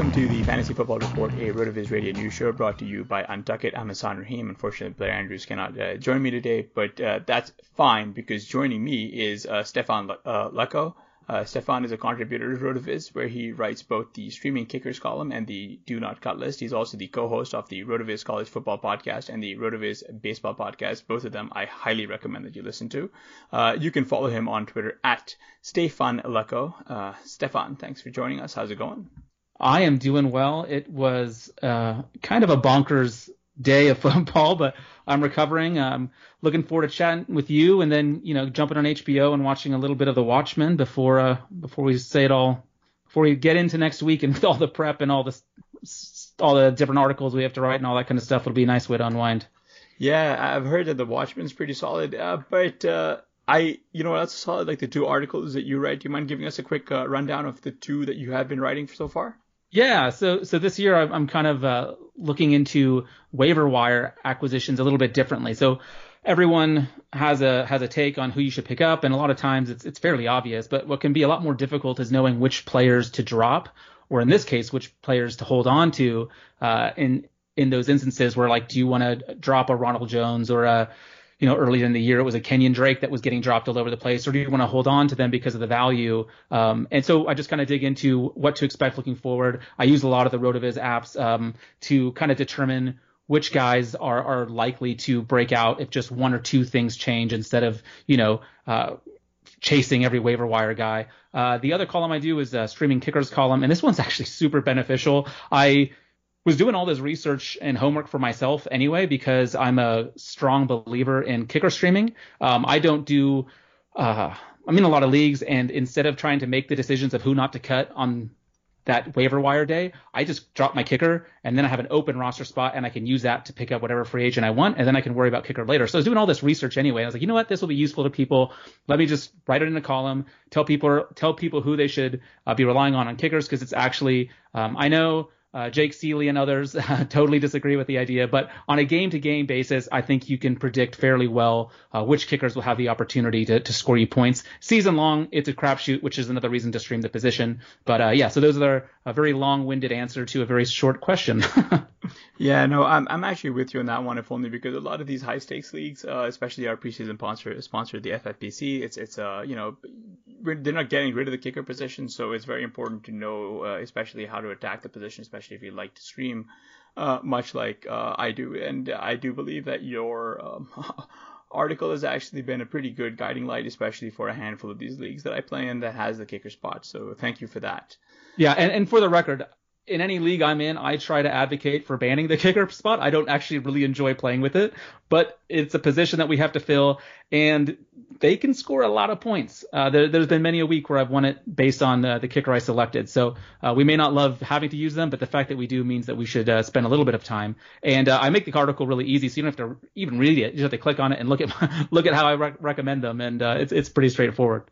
Welcome to the Fantasy Football Report, a RotoViz radio news show brought to you by Untuckit. I'm Hasan Rahim. Unfortunately, Blair Andrews cannot uh, join me today, but uh, that's fine because joining me is uh, Stefan uh, Lako. Uh, Stefan is a contributor to RotoViz, where he writes both the streaming kickers column and the Do Not Cut list. He's also the co-host of the RotoViz College Football Podcast and the RotoViz Baseball Podcast. Both of them I highly recommend that you listen to. Uh, you can follow him on Twitter at Stefan Lako. Uh, Stefan, thanks for joining us. How's it going? I am doing well. It was uh, kind of a bonkers day of football, but I'm recovering. I'm looking forward to chatting with you, and then you know jumping on HBO and watching a little bit of The Watchmen before uh, before we say it all, before we get into next week and with all the prep and all the all the different articles we have to write and all that kind of stuff. It'll be a nice way to unwind. Yeah, I've heard that The Watchmen's pretty solid, uh, but. Uh... I, you know, that's solid. Like the two articles that you write. Do you mind giving us a quick uh, rundown of the two that you have been writing so far? Yeah, so so this year I'm kind of uh, looking into waiver wire acquisitions a little bit differently. So everyone has a has a take on who you should pick up, and a lot of times it's it's fairly obvious. But what can be a lot more difficult is knowing which players to drop, or in this case, which players to hold on to. Uh, in in those instances where like, do you want to drop a Ronald Jones or a you know, earlier in the year it was a Kenyan Drake that was getting dropped all over the place, or do you want to hold on to them because of the value? Um, and so I just kind of dig into what to expect looking forward. I use a lot of the RotoViz apps um, to kind of determine which guys are are likely to break out if just one or two things change instead of you know. Uh, chasing every waiver wire guy. Uh, the other column I do is a streaming kickers column, and this one's actually super beneficial. I was doing all this research and homework for myself anyway because I'm a strong believer in kicker streaming. Um, I don't do. Uh, I'm in a lot of leagues, and instead of trying to make the decisions of who not to cut on that waiver wire day, I just drop my kicker, and then I have an open roster spot, and I can use that to pick up whatever free agent I want, and then I can worry about kicker later. So I was doing all this research anyway. I was like, you know what, this will be useful to people. Let me just write it in a column, tell people tell people who they should uh, be relying on on kickers because it's actually um, I know uh, Jake Ciely and others totally disagree with the idea, but on a game to game basis, I think you can predict fairly well uh, which kickers will have the opportunity to, to score you points. Season long, it's a crapshoot, which is another reason to stream the position. But uh, yeah, so those are a very long winded answer to a very short question. yeah, no, I'm, I'm actually with you on that one, if only because a lot of these high stakes leagues, uh, especially our preseason sponsor, sponsor the FFPC, it's, it's, uh, you know, they're not getting rid of the kicker position, so it's very important to know, uh, especially how to attack the position, especially if you like to stream, uh, much like uh, I do. And I do believe that your um, article has actually been a pretty good guiding light, especially for a handful of these leagues that I play in that has the kicker spot. So thank you for that. Yeah, and, and for the record, in any league I'm in, I try to advocate for banning the kicker spot. I don't actually really enjoy playing with it, but it's a position that we have to fill, and they can score a lot of points. Uh, there, has been many a week where I've won it based on uh, the kicker I selected. So uh, we may not love having to use them, but the fact that we do means that we should uh, spend a little bit of time. And uh, I make the article really easy, so you don't have to even read it. You just have to click on it and look at look at how I re- recommend them, and uh, it's it's pretty straightforward.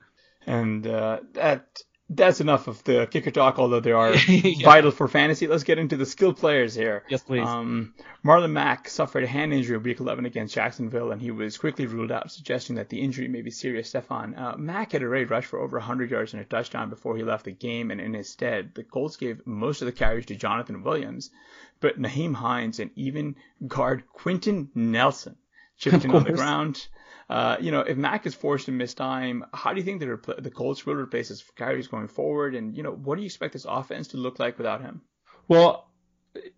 And that that's enough of the kicker talk, although they are yeah. vital for fantasy. Let's get into the skilled players here. Yes, please. Um, Marlon Mack suffered a hand injury week 11 against Jacksonville, and he was quickly ruled out, suggesting that the injury may be serious. Stefan, uh, Mack had already rushed for over 100 yards and a touchdown before he left the game, and in his stead, the Colts gave most of the carries to Jonathan Williams, but Nyheim Hines and even guard Quenton Nelson chipped in on the ground. Uh, you know, if Mack is forced to miss time, how do you think the repl- the Colts will replace his carries going forward? And you know, what do you expect this offense to look like without him? Well,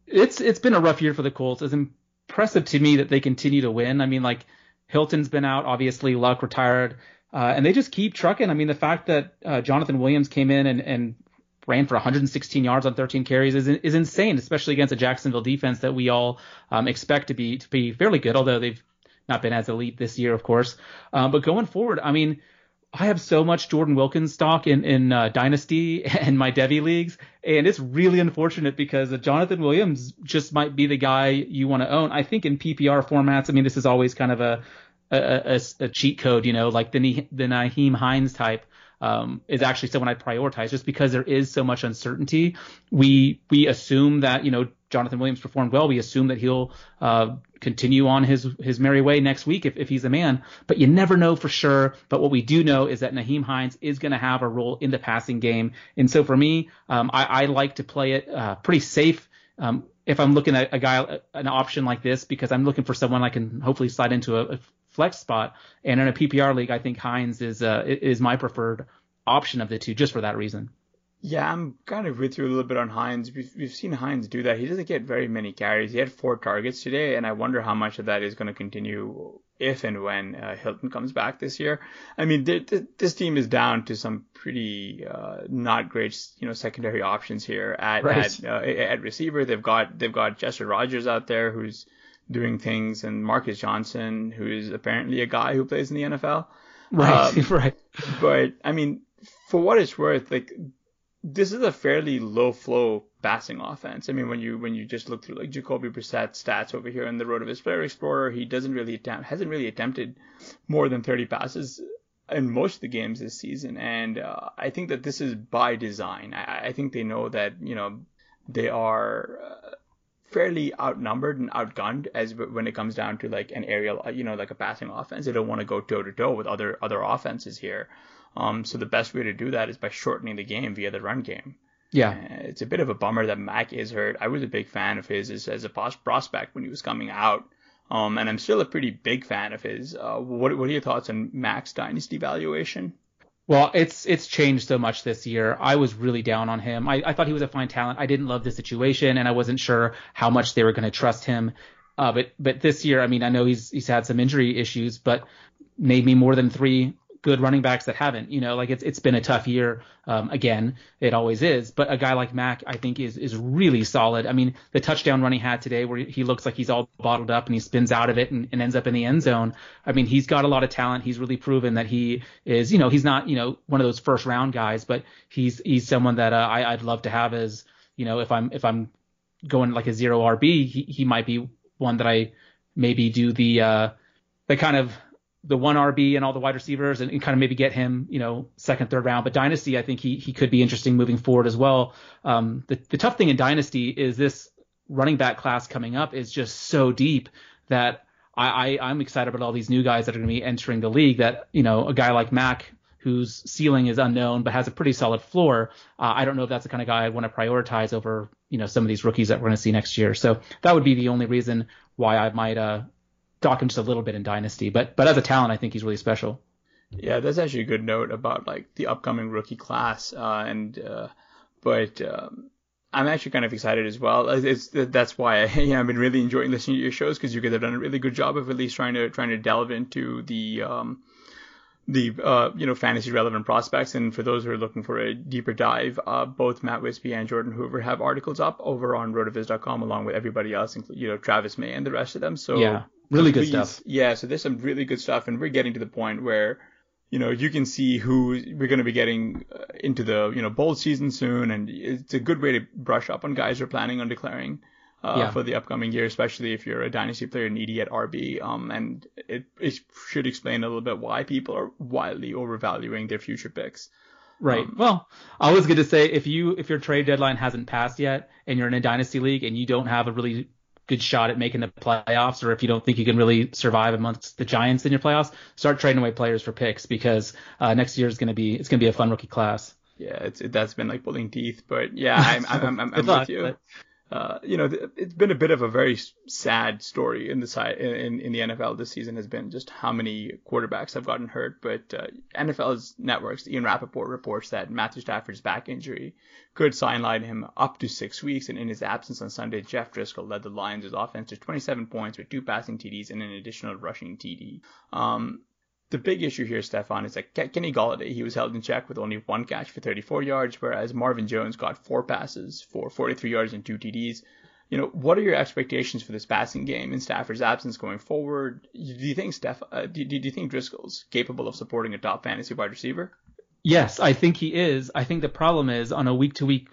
it's it's been a rough year for the Colts. It's impressive to me that they continue to win. I mean, like Hilton's been out, obviously Luck retired, uh, and they just keep trucking. I mean, the fact that uh, Jonathan Williams came in and, and ran for 116 yards on 13 carries is is insane, especially against a Jacksonville defense that we all um, expect to be to be fairly good. Although they've not been as elite this year, of course. Uh, but going forward, I mean, I have so much Jordan Wilkins stock in in uh, Dynasty and my Devy leagues, and it's really unfortunate because Jonathan Williams just might be the guy you want to own. I think in PPR formats, I mean, this is always kind of a a, a, a cheat code, you know, like the the Nyheim Hines type um, is actually someone I prioritize just because there is so much uncertainty. We we assume that you know Jonathan Williams performed well. We assume that he'll uh, continue on his his merry way next week if, if he's a man. But you never know for sure. But what we do know is that Nyheim Hines is going to have a role in the passing game. And so for me, um, I, I, like to play it uh, pretty safe. Um, if I'm looking at a guy, an option like this, because I'm looking for someone I can hopefully slide into a, a flex spot. And in a PPR league, I think Hines is uh, is my preferred option of the two, just for that reason. Yeah, I'm kind of with you a little bit on Hines. We've, we've seen Hines do that. He doesn't get very many carries. He had four targets today, and I wonder how much of that is going to continue if and when uh, Hilton comes back this year. I mean, th- th- this team is down to some pretty uh, not great, you know, secondary options here at right. at, uh, at receiver. They've got they've got Chester Rogers out there who's doing things, and Marcus Johnson, who is apparently a guy who plays in the NFL. Right, um, right. But I mean, for what it's worth, like this is a fairly low flow passing offense. I mean, when you when you just look through like Jacoby Brissett's stats over here in the RotoViz Player Explorer, he doesn't really attempt hasn't really attempted more than 30 passes in most of the games this season, and uh, I think that this is by design. I, I, think they know that you know they are. Uh, fairly outnumbered and outgunned as when it comes down to like an aerial, you know, like a passing offense. They don't want to go toe to toe with other other offenses here. Um, so the best way to do that is by shortening the game via the run game. Yeah, uh, it's a bit of a bummer that Mack is hurt. I was a big fan of his as, as a prospect when he was coming out, um, and I'm still a pretty big fan of his. Uh, what what are your thoughts on Mack's dynasty valuation? Well, it's it's changed so much this year. I was really down on him. I, I thought he was a fine talent. I didn't love the situation, and I wasn't sure how much they were going to trust him. Uh, but but this year, I mean, I know he's he's had some injury issues, but made me more than three good running backs that haven't. You know, like it's it's been a tough year. Um, again, it always is. But a guy like Mack, I think, is is really solid. I mean, the touchdown run he had today, where he looks like he's all bottled up and he spins out of it and, and ends up in the end zone. I mean, he's got a lot of talent. He's really proven that he is. You know, he's not you know one of those first round guys, but he's he's someone that uh, I I'd love to have as you know if I'm if I'm going like a zero RB, he he might be one that I maybe do the uh the kind of the one RB and all the wide receivers and, and, kind of maybe get him, you know, second, third round. But Dynasty, I think he he could be interesting moving forward as well. Um, the the tough thing in Dynasty is this running back class coming up is just so deep that I, I am excited about all these new guys that are going to be entering the league. That you know, a guy like Mack. whose ceiling is unknown but has a pretty solid floor. Uh, I don't know if that's the kind of guy I want to prioritize over you know some of these rookies that we're going to see next year. So that would be the only reason why I might uh, dock him just a little bit in Dynasty, but but as a talent, I think he's really special. Yeah, that's actually a good note about like the upcoming rookie class. Uh, and uh, but um, I'm actually kind of excited as well. It's, that's why I, you know, I've been really enjoying listening to your shows because you guys have done a really good job of at least trying to trying to delve into the um, the uh, you know fantasy relevant prospects. And for those who are looking for a deeper dive, uh, both Matt Wispe and Jordan Hoover have articles up over on rotoviz.com along with everybody else, including you know Travis May and the rest of them. So yeah, really good stuff. Yeah, so there's some really good stuff, and we're getting to the point where you know, you can see who we're going to be getting uh, into the, you know, bowl season soon. And it's a good way to brush up on guys who are planning on declaring uh, yeah. for the upcoming year, especially if you're a dynasty player needy at RB. Um, and it, it should explain a little bit why people are wildly overvaluing their future picks. Right. Um, well, I was going to say if you if your trade deadline hasn't passed yet and you're in a dynasty league and you don't have a really good shot at making the playoffs, or if you don't think you can really survive amongst the Giants in your playoffs, start trading away players for picks because uh, next year is going to be it's going to be a fun rookie class. Yeah, it's it, that's been like pulling teeth, but yeah, I'm I'm I'm, I'm with you. But uh, you know, it's been a bit of a very sad story in the side in, in the NFL this season has been just how many quarterbacks have gotten hurt. But uh, NFL's networks, Ian Rapoport reports that Matthew Stafford's back injury could sideline him up to six weeks. And in his absence on Sunday, Jeff Driskel led the Lions' offense to 27 points with two passing TDs and an additional rushing TD. Um, the big issue here, Stefan, is that Kenny Golladay, he was held in check with only one catch for 34 yards, whereas Marvin Jones got four passes for 43 yards and two TDs. You know, what are your expectations for this passing game in Stafford's absence going forward? Do you think Steph, uh, do, do you think Driskel's capable of supporting a top fantasy wide receiver? Yes, I think he is. I think the problem is on a week to week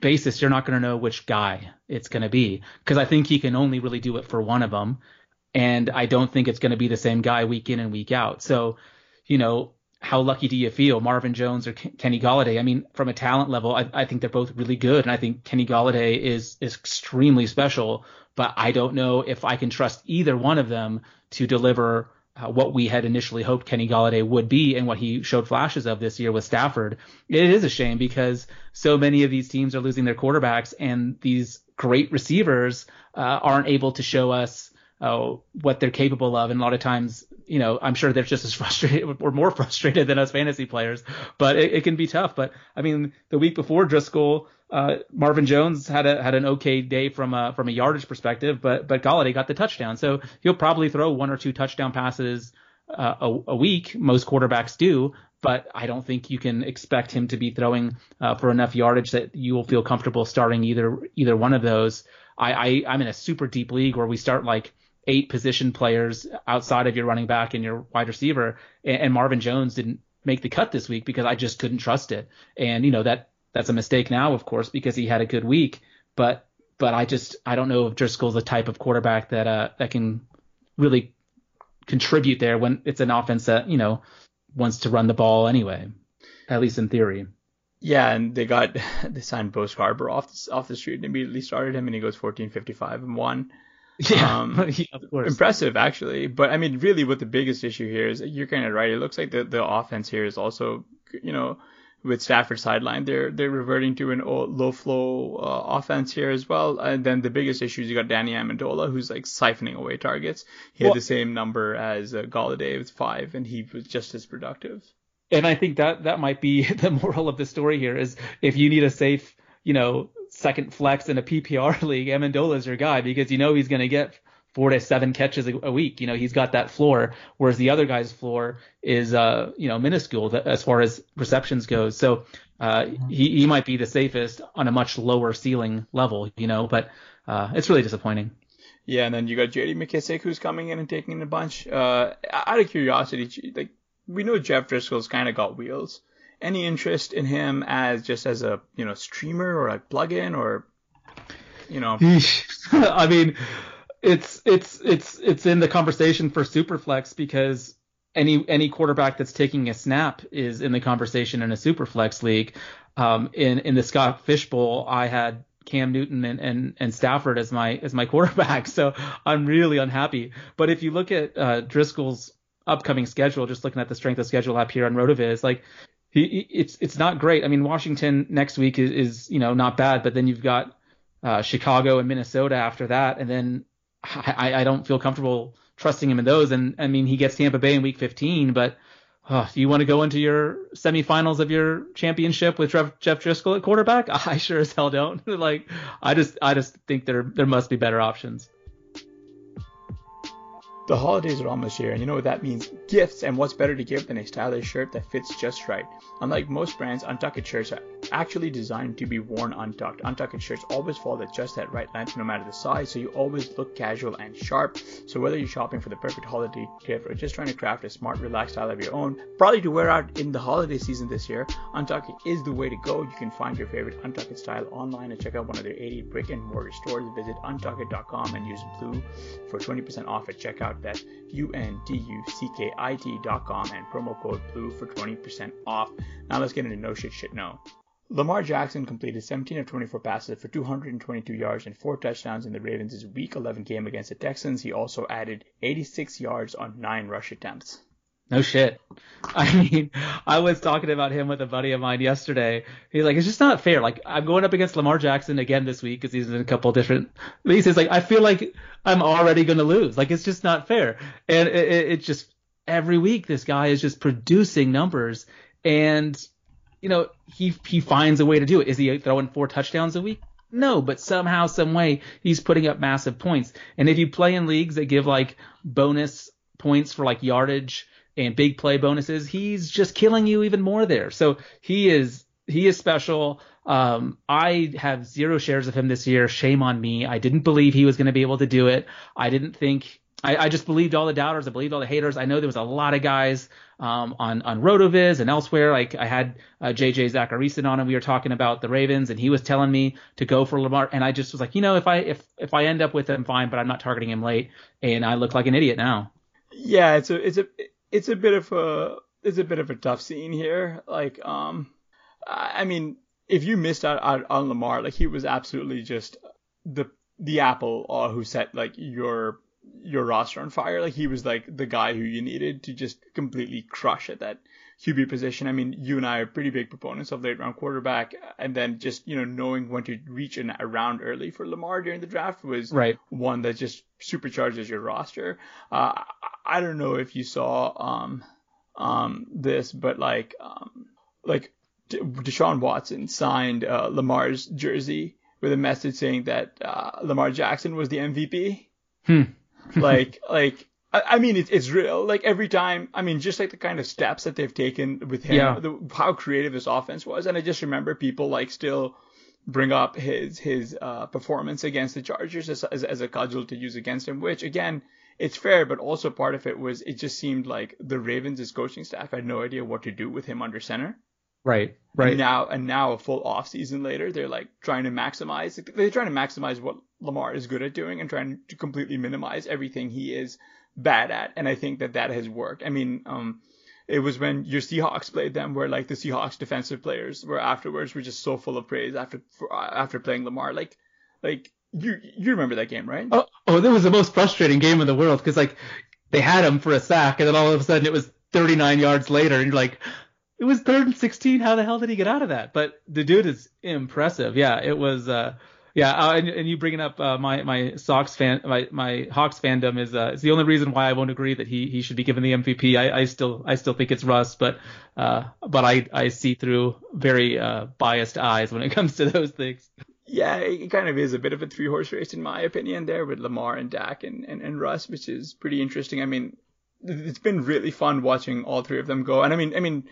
basis, you're not going to know which guy it's going to be because I think he can only really do it for one of them and I don't think it's going to be the same guy week in and week out. So, you know, how lucky do you feel, Marvin Jones or Kenny Golladay? I mean, from a talent level, I, I think they're both really good, and I think Kenny Golladay is is extremely special. But I don't know if I can trust either one of them to deliver uh, what we had initially hoped Kenny Golladay would be and what he showed flashes of this year with Stafford. It is a shame because so many of these teams are losing their quarterbacks, and these great receivers uh, aren't able to show us uh, what they're capable of. And a lot of times, you know, I'm sure they're just as frustrated or more frustrated than us fantasy players, but it, it can be tough. But I mean, the week before Driskel, uh, Marvin Jones had a had an okay day from a from a yardage perspective, but but Golladay got the touchdown, so he'll probably throw one or two touchdown passes uh, a, a, week. Most quarterbacks do, but I don't think you can expect him to be throwing uh, for enough yardage that you will feel comfortable starting either either one of those. I, I I'm in a super deep league where we start like eight position players outside of your running back and your wide receiver. And, Marvin Jones didn't make the cut this week because I just couldn't trust it. And you know that that's a mistake now, of course, because he had a good week. But but I just I don't know if Driskel's the type of quarterback that uh that can really contribute there when it's an offense that you know wants to run the ball anyway, at least in theory. Yeah, and they got they signed Bo Scarborough off the, off the street and immediately started him, and he goes 14, 55 and one. Yeah, um, yeah, of course. Impressive, actually. But I mean, really, what the biggest issue here is you're kind of right. It looks like the the offense here is also, you know, with Stafford sideline, they're they're reverting to an old, low flow uh, offense here as well. And then the biggest issue is you got Danny Amendola, who's like siphoning away targets. He well, had the same number as uh, Golladay with five, and he was just as productive. And I think that that might be the moral of the story here is if you need a safe, you know, second flex in a PPR league, Amendola is your guy because you know he's going to get four to seven catches a, a, week. You know, he's got that floor, whereas the other guy's floor is, uh, you know, minuscule as far as receptions goes. So, uh, he, he might be the safest on a much lower ceiling level, you know, but, uh, it's really disappointing. Yeah. And then you got JD McKissic who's coming in and taking a bunch. Uh, out of curiosity, like, we know Jeff Driskel's kind of got wheels any interest in him as just as a you know streamer or a plugin or you know? I mean, it's it's it's it's in the conversation for Superflex because any any quarterback that's taking a snap is in the conversation in a Superflex league. Um, in in the Scott Fish Bowl, I had Cam Newton and, and, and Stafford as my as my quarterback. So I'm really unhappy. But if you look at uh, Driskel's upcoming schedule, just looking at the strength of schedule up here on Rotoviz, like he, it's it's not great. I mean, Washington next week is, is you know not bad, but then you've got uh, Chicago and Minnesota after that, and then I, I don't feel comfortable trusting him in those. And I mean, he gets Tampa Bay in Week 15, but do you want to go into your semifinals of your championship with Jeff, Jeff Driskel at quarterback? I sure as hell don't. like, I just, I just think there, there must be better options. The holidays are almost here, and you know what that means gifts, and what's better to give than a stylish shirt that fits just right. Unlike most brands, Untuckit shirts are actually designed to be worn untucked. Untuckit shirts always fall at just that right length, no matter the size, so you always look casual and sharp. So whether you're shopping for the perfect holiday gift or just trying to craft a smart, relaxed style of your own, probably to wear out in the holiday season this year, Untuckit is the way to go. You can find your favorite Untuckit style online and check out one of their 80 brick and mortar stores. Visit untuckit.com and use Blue for 20% off at checkout. That's U-N-T-U-C-K-I-T.com and promo code BLUE for 20% off. Now let's get into no shit shit no. Lamar Jackson completed 17 of 24 passes for 222 yards and 4 touchdowns in the Ravens' Week 11 game against the Texans. He also added 86 yards on 9 rush attempts. No shit. I mean, I was talking about him with a buddy of mine yesterday. He's like, it's just not fair. Like, I'm going up against Lamar Jackson again this week because he's in a couple different leagues. like, I feel like I'm already going to lose. Like, it's just not fair. And it, it, it just every week this guy is just producing numbers, and you know he he finds a way to do it. Is he throwing four touchdowns a week? No, but somehow, some way, he's putting up massive points. And if you play in leagues that give like bonus points for like yardage and big play bonuses, he's just killing you even more there. So he is he is special. Um, I have zero shares of him this year. Shame on me. I didn't believe he was going to be able to do it. I didn't think. I, I, just believed all the doubters. I believed all the haters. I know there was a lot of guys um, on on Rotoviz and elsewhere. Like I had uh, JJ Zachariason on, and we were talking about the Ravens, and he was telling me to go for Lamar, and I just was like, you know, if I if if I end up with him, fine, but I'm not targeting him late, and I look like an idiot now. Yeah, it's a it's a it's a bit of a it's a bit of a tough scene here. Like, um, I mean, if you missed out, on Lamar, like he was absolutely just the the apple uh, who set like your your roster on fire. Like he was like the guy who you needed to just completely crush at that QB position. I mean, you and I are pretty big proponents of late round quarterback, and then just you know knowing when to reach an, a round early for Lamar during the draft was right. one that just supercharges your roster. Uh, I don't know if you saw um um this, but like um like Deshaun Watson signed uh, Lamar's jersey with a message saying that uh, Lamar Jackson was the MVP. Hmm. like like I, mean it's it's real. Like every time, I mean just like the kind of steps that they've taken with him, yeah. the, how creative his offense was, and I just remember people like still bring up his his uh, performance against the Chargers as, as, as a cudgel to use against him, which again it's fair, but also part of it was it just seemed like the Ravens' coaching staff had no idea what to do with him under center. Right, right. And now and now a full off season later, they're like trying to maximize. They're trying to maximize what Lamar is good at doing and trying to completely minimize everything he is bad at. And I think that that has worked. I mean, um, it was when your Seahawks played them, where like the Seahawks defensive players were afterwards were just so full of praise after for, after playing Lamar. Like, like you you remember that game, right? Oh, oh, that was the most frustrating game in the world because like they had him for a sack, and then all of a sudden it was 39 yards later, and you're like, it was third and 16. How the hell did he get out of that? But the dude is impressive. Yeah, it was. Uh, yeah, uh, and, and, you bringing up uh, my my Sox fan, my my Hawks fandom is uh, is the only reason why I won't agree that he he should be given the MVP. I, I still I still think it's Russ, but uh, but I I see through very uh, biased eyes when it comes to those things yeah, it kind of is a bit of a three horse race in my opinion there with Lamar and Dak and, and, and Russ, which is pretty interesting. I mean, it's been really fun watching all three of them go. And I mean, I mean,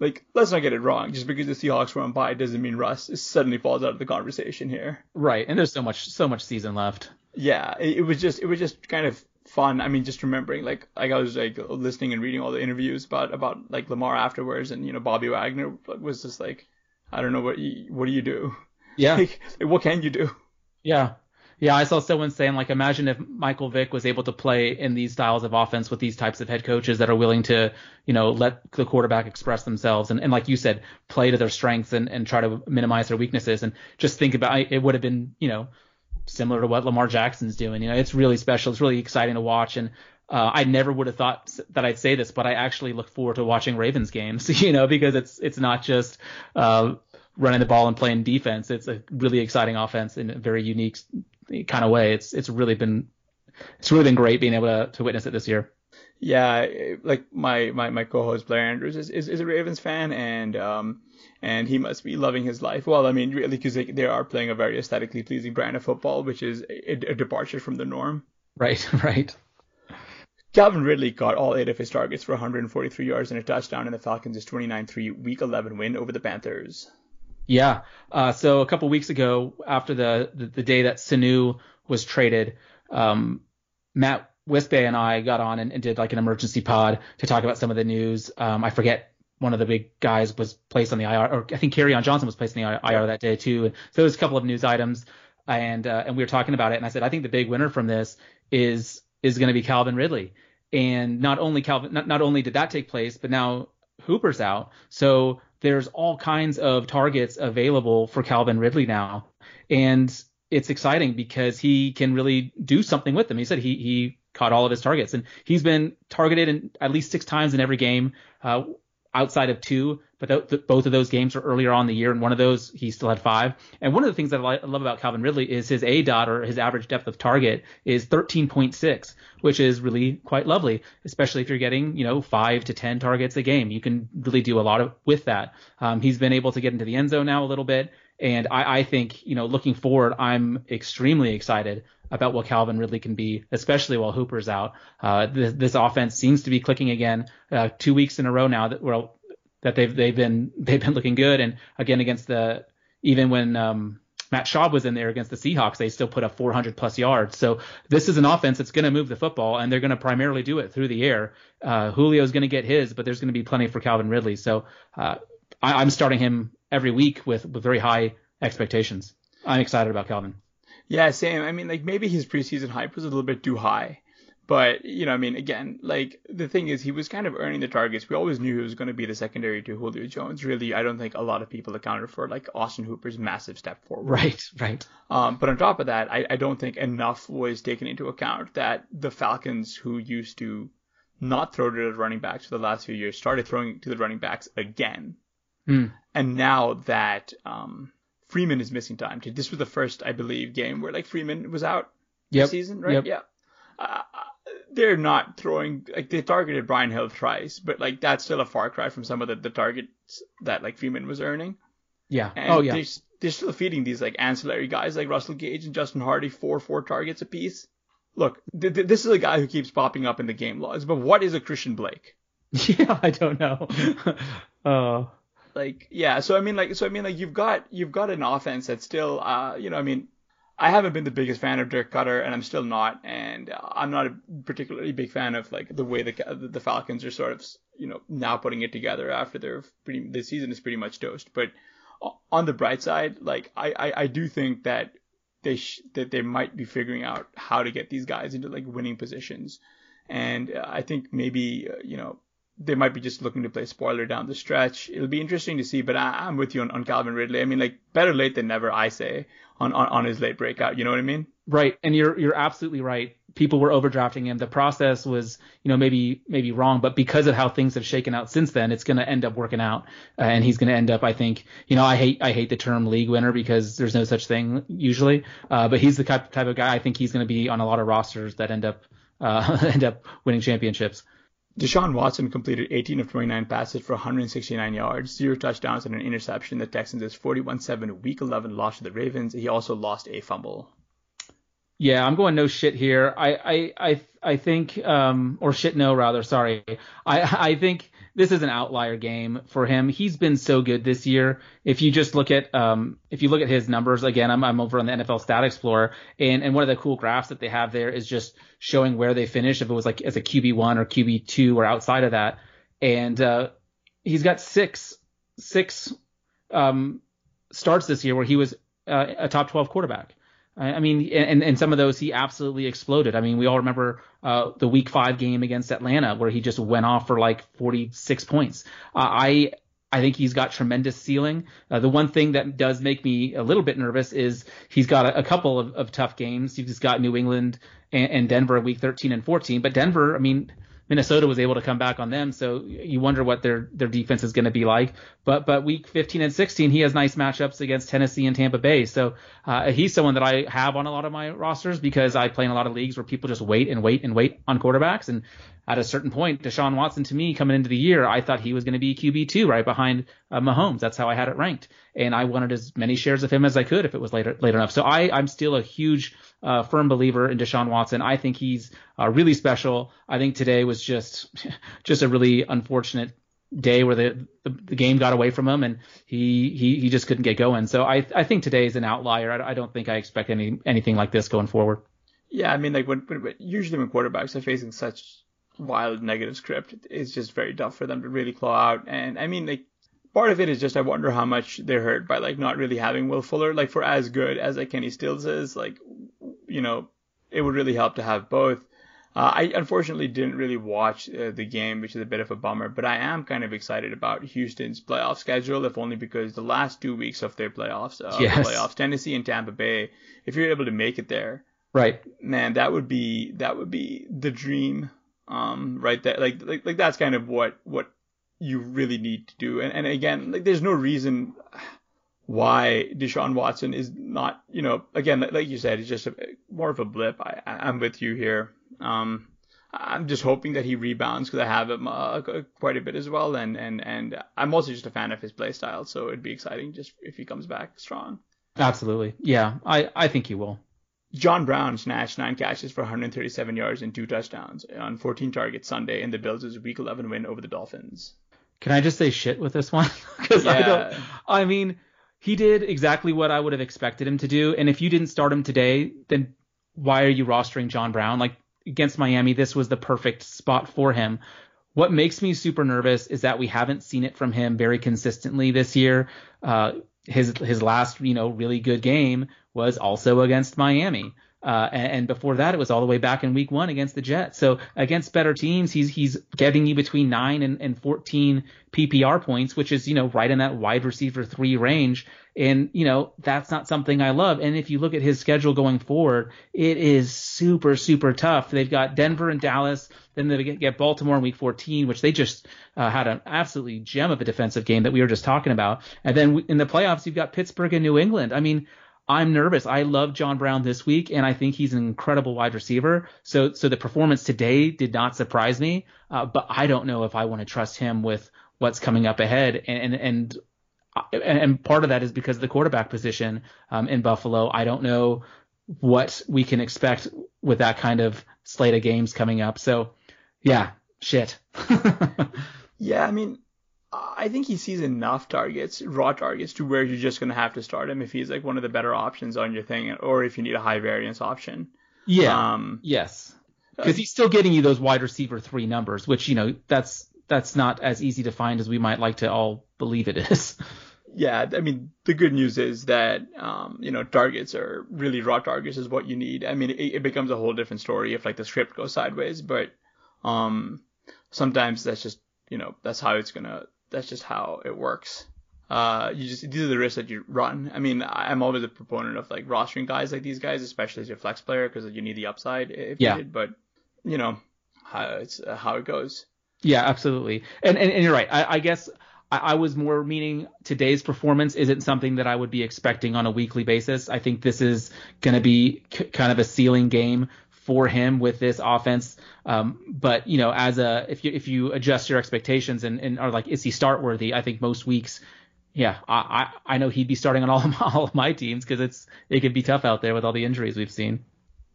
like, let's not get it wrong. Just because the Seahawks were on bye doesn't mean Russ suddenly falls out of the conversation here. Right. And there's so much, so much season left. Yeah. It, it was just, it was just kind of fun. I mean, just remembering, like, like I was like listening and reading all the interviews about, about like Lamar afterwards and, you know, Bobby Wagner was just like, I don't know what you, what do you do? Yeah. Like, what can you do? Yeah. Yeah, I saw someone saying like, imagine if Michael Vick was able to play in these styles of offense with these types of head coaches that are willing to, you know, let the quarterback express themselves and, and like you said, play to their strengths and, and try to minimize their weaknesses. And just think about it would have been, you know, similar to what Lamar Jackson's doing. You know, it's really special. It's really exciting to watch. And uh, I never would have thought that I'd say this, but I actually look forward to watching Ravens games. You know, because it's it's not just uh, running the ball and playing defense. It's a really exciting offense in a very unique kind of way. It's it's really been it's really been great being able to, to witness it this year. Yeah, like my, my, my co-host Blair Andrews is, is, is a Ravens fan, and um, and he must be loving his life. Well, I mean, really, because they, they are playing a very aesthetically pleasing brand of football, which is a, a departure from the norm. Right, right. Calvin Ridley got all eight of his targets for 143 yards and a touchdown in the Falcons' 29-3 Week 11 win over the Panthers. Yeah. Uh, so a couple weeks ago, after the, the, the day that Sanu was traded, um, Matt Wispe and I got on and, and, did like an emergency pod to talk about some of the news. Um, I forget one of the big guys was placed on the IR, or I think Kerryon Johnson was placed on the IR that day too. So there's a couple of news items, and uh, and we were talking about it, and I said I think the big winner from this is is going to be Calvin Ridley. And not only Calvin, not, not only did that take place, but now Hooper's out. So there's all kinds of targets available for Calvin Ridley now. And it's exciting because he can really do something with them. He said he, he caught all of his targets and he's been targeted in at least six times in every game. Uh, outside of two, but th- th- both of those games were earlier on the year, and one of those he still had five. And one of the things that I, li- love about Calvin Ridley is his aDOT or his average depth of target is 13.6, which is really quite lovely, especially if you're getting you know five to ten targets a game. You can really do a lot of with that. Um, he's been able to get into the end zone now a little bit, and I, I think you know looking forward, I'm extremely excited about what Calvin Ridley can be, especially while Hooper's out. Uh, this, this, offense seems to be clicking again, uh, two weeks in a row now that well that they've they've been they've been looking good, and again against the even when um, Matt Schaub was in there against the Seahawks, they still put up 400 plus yards. So this is an offense that's going to move the football, and they're going to primarily do it through the air. Uh, Julio's going to get his, but there's going to be plenty for Calvin Ridley. So uh, I, I'm starting him every week with with very high expectations. I'm excited about Calvin. Yeah, same. I mean, like maybe his preseason hype was a little bit too high. But, you know, I mean, again, like the thing is, he was kind of earning the targets. We always knew he was going to be the secondary to Julio Jones. Really, I don't think a lot of people accounted for like Austin Hooper's massive step forward. Right, right. Um, but on top of that, I, I don't think enough was taken into account that the Falcons, who used to not throw to the running backs for the last few years, started throwing to the running backs again. Mm. And now that um, Freeman is missing time. This was the first, I believe, game where like Freeman was out yep. this season, right? Yep. Yeah. Uh, they're not throwing like they targeted Brian Hill thrice, but like that's still a far cry from some of the, the targets that like Freeman was earning. Yeah. And oh yeah. They're, they're still feeding these like ancillary guys like Russell Gage and Justin Hardy four four targets apiece. Look, th- th- this is a guy who keeps popping up in the game logs, but what is a Christian Blake? Yeah, I don't know. uh like yeah so i mean like so i mean like you've got you've got an offense that's still uh you know i mean i haven't been the biggest fan of dirk koetter and i'm still not and i'm not a particularly big fan of like the way the the falcons are sort of you know now putting it together after their pretty the season is pretty much toast. But on the bright side like i i, I do think that they sh- that they might be figuring out how to get these guys into like winning positions. And i think maybe uh, you know they might be just looking to play spoiler down the stretch. It'll be interesting to see, but I, am with you on, on Calvin Ridley. I mean, like better late than never, I say, on, on, on his late breakout. You know what I mean? Right, and you're you're absolutely right. People were overdrafting him. The process was, you know, maybe maybe wrong, but because of how things have shaken out since then, it's going to end up working out, uh, and he's going to end up. I think, you know, I hate I hate the term league winner because there's no such thing usually, uh, but he's the type type of guy. I think he's going to be on a lot of rosters that end up uh, end up winning championships. Deshaun Watson completed 18 of 29 passes for 169 yards, zero touchdowns, and an interception. The Texans' 41-7 Week 11 loss to the Ravens. He also lost a fumble. Yeah, I'm going no shit here. I I I, I think um or shit no rather. Sorry. I I think this is an outlier game for him. He's been so good this year. If you just look at um if you look at his numbers again, I'm I'm over on the NFL Stat Explorer and and one of the cool graphs that they have there is just showing where they finish if it was like as a QB one or QB two or outside of that. And uh he's got six six um starts this year where he was uh, a top 12 quarterback. I mean, and, and some of those he absolutely exploded. I mean, we all remember uh, the Week Five game against Atlanta where he just went off for like 46 points. Uh, I I think he's got tremendous ceiling. Uh, the one thing that does make me a little bit nervous is he's got a, a couple of, of, tough games. He's got New England and, and Denver week 13 and 14, but Denver, I mean, Minnesota was able to come back on them, so you wonder what their their defense is going to be like. But but week 15 and 16, he has nice matchups against Tennessee and Tampa Bay. So uh, he's someone that I have on a lot of my rosters because I play in a lot of leagues where people just wait and wait and wait on quarterbacks, and at a certain point, Deshaun Watson to me coming into the year, I thought he was going to be QB two right behind uh, Mahomes. That's how I had it ranked, and I wanted as many shares of him as I could if it was later late enough. So I I'm still a huge uh, firm believer in Deshaun Watson. I think he's uh, really special. I think today was just just a really unfortunate day where the, the, the game got away from him and he he he just couldn't get going. So I I think today is an outlier. I, I don't think I expect any anything like this going forward. Yeah, I mean like when, when usually when quarterbacks are facing such wild negative script, it's just very tough for them to really claw out. And I mean like part of it is just I wonder how much they're hurt by like not really having Will Fuller. Like for as good as like Kenny Stills is, like you know, it would really help to have both. Uh, I unfortunately didn't really watch uh, the game, which is a bit of a bummer, but I am kind of excited about Houston's playoff schedule, if only because the last two weeks of their playoffs, uh, yes. playoffs, Tennessee and Tampa Bay, if you're able to make it there, right, man, that would be that would be the dream, um, right there, like like like that's kind of what what you really need to do, and and again, like there's no reason why Deshaun Watson is not, you know, again, like you said, it's just a, more of a blip. I, I'm with you here. Um, I'm just hoping that he rebounds because I have him uh, quite a bit as well, and and and I'm also just a fan of his play style, so it'd be exciting just if he comes back strong. Absolutely, yeah, I I think he will. John Brown snatched nine catches for 137 yards and two touchdowns on 14 targets Sunday in the Bills' Week 11 win over the Dolphins. Can I just say shit with this one? Because yeah. I don't. I mean, he did exactly what I would have expected him to do, and if you didn't start him today, then why are you rostering John Brown? Like against Miami, this was the perfect spot for him. What makes me super nervous is that we haven't seen it from him very consistently this year. Uh, his his last you know really good game was also against Miami. Uh, and, and, before that, it was all the way back in week one against the Jets. So against better teams, he's he's getting you between nine and, and 14 PPR points, which is you know right in that wide receiver three range. And you know that's not something I love. And if you look at his schedule going forward, it is super super tough. They've got Denver and Dallas, then they get Baltimore in week 14, which they just uh, had an absolutely gem of a defensive game that we were just talking about. And then in the playoffs, you've got Pittsburgh and New England. I mean I'm nervous. I love John Brown this week, and I think he's an incredible wide receiver. So, so the performance today did not surprise me, uh, but I don't know if I want to trust him with what's coming up ahead. And and and, and part of that is because of the quarterback position um, in Buffalo. I don't know what we can expect with that kind of slate of games coming up. So, yeah, shit. yeah, I mean, I think he sees enough targets, raw targets, to where you're just gonna have to start him if he's like one of the better options on your thing, or if you need a high variance option. Yeah. Um, yes. Because uh, he's still getting you those wide receiver three numbers, which you know that's that's not as easy to find as we might like to all believe it is. Yeah, I mean the good news is that um, you know targets are really raw targets is what you need. I mean it, it becomes a whole different story if like the script goes sideways, but um, sometimes that's just you know that's how it's gonna that's just how it works. Uh, you just these are the risks that you run. I mean, I'm always a proponent of like rostering guys like these guys, especially as your flex player, because you need the upside if yeah. needed. But you know, how it's uh, how it goes. Yeah, absolutely. And and, and you're right. I, I guess I, I, was more meaning today's performance isn't something that I would be expecting on a weekly basis. I think this is going to be c- kind of a ceiling game for him with this offense. Um, but you know, as a if you if you adjust your expectations and, and are like, is he start worthy? I think most weeks, yeah, I I, I know he'd be starting on all of my, all of my teams because it's it could be tough out there with all the injuries we've seen.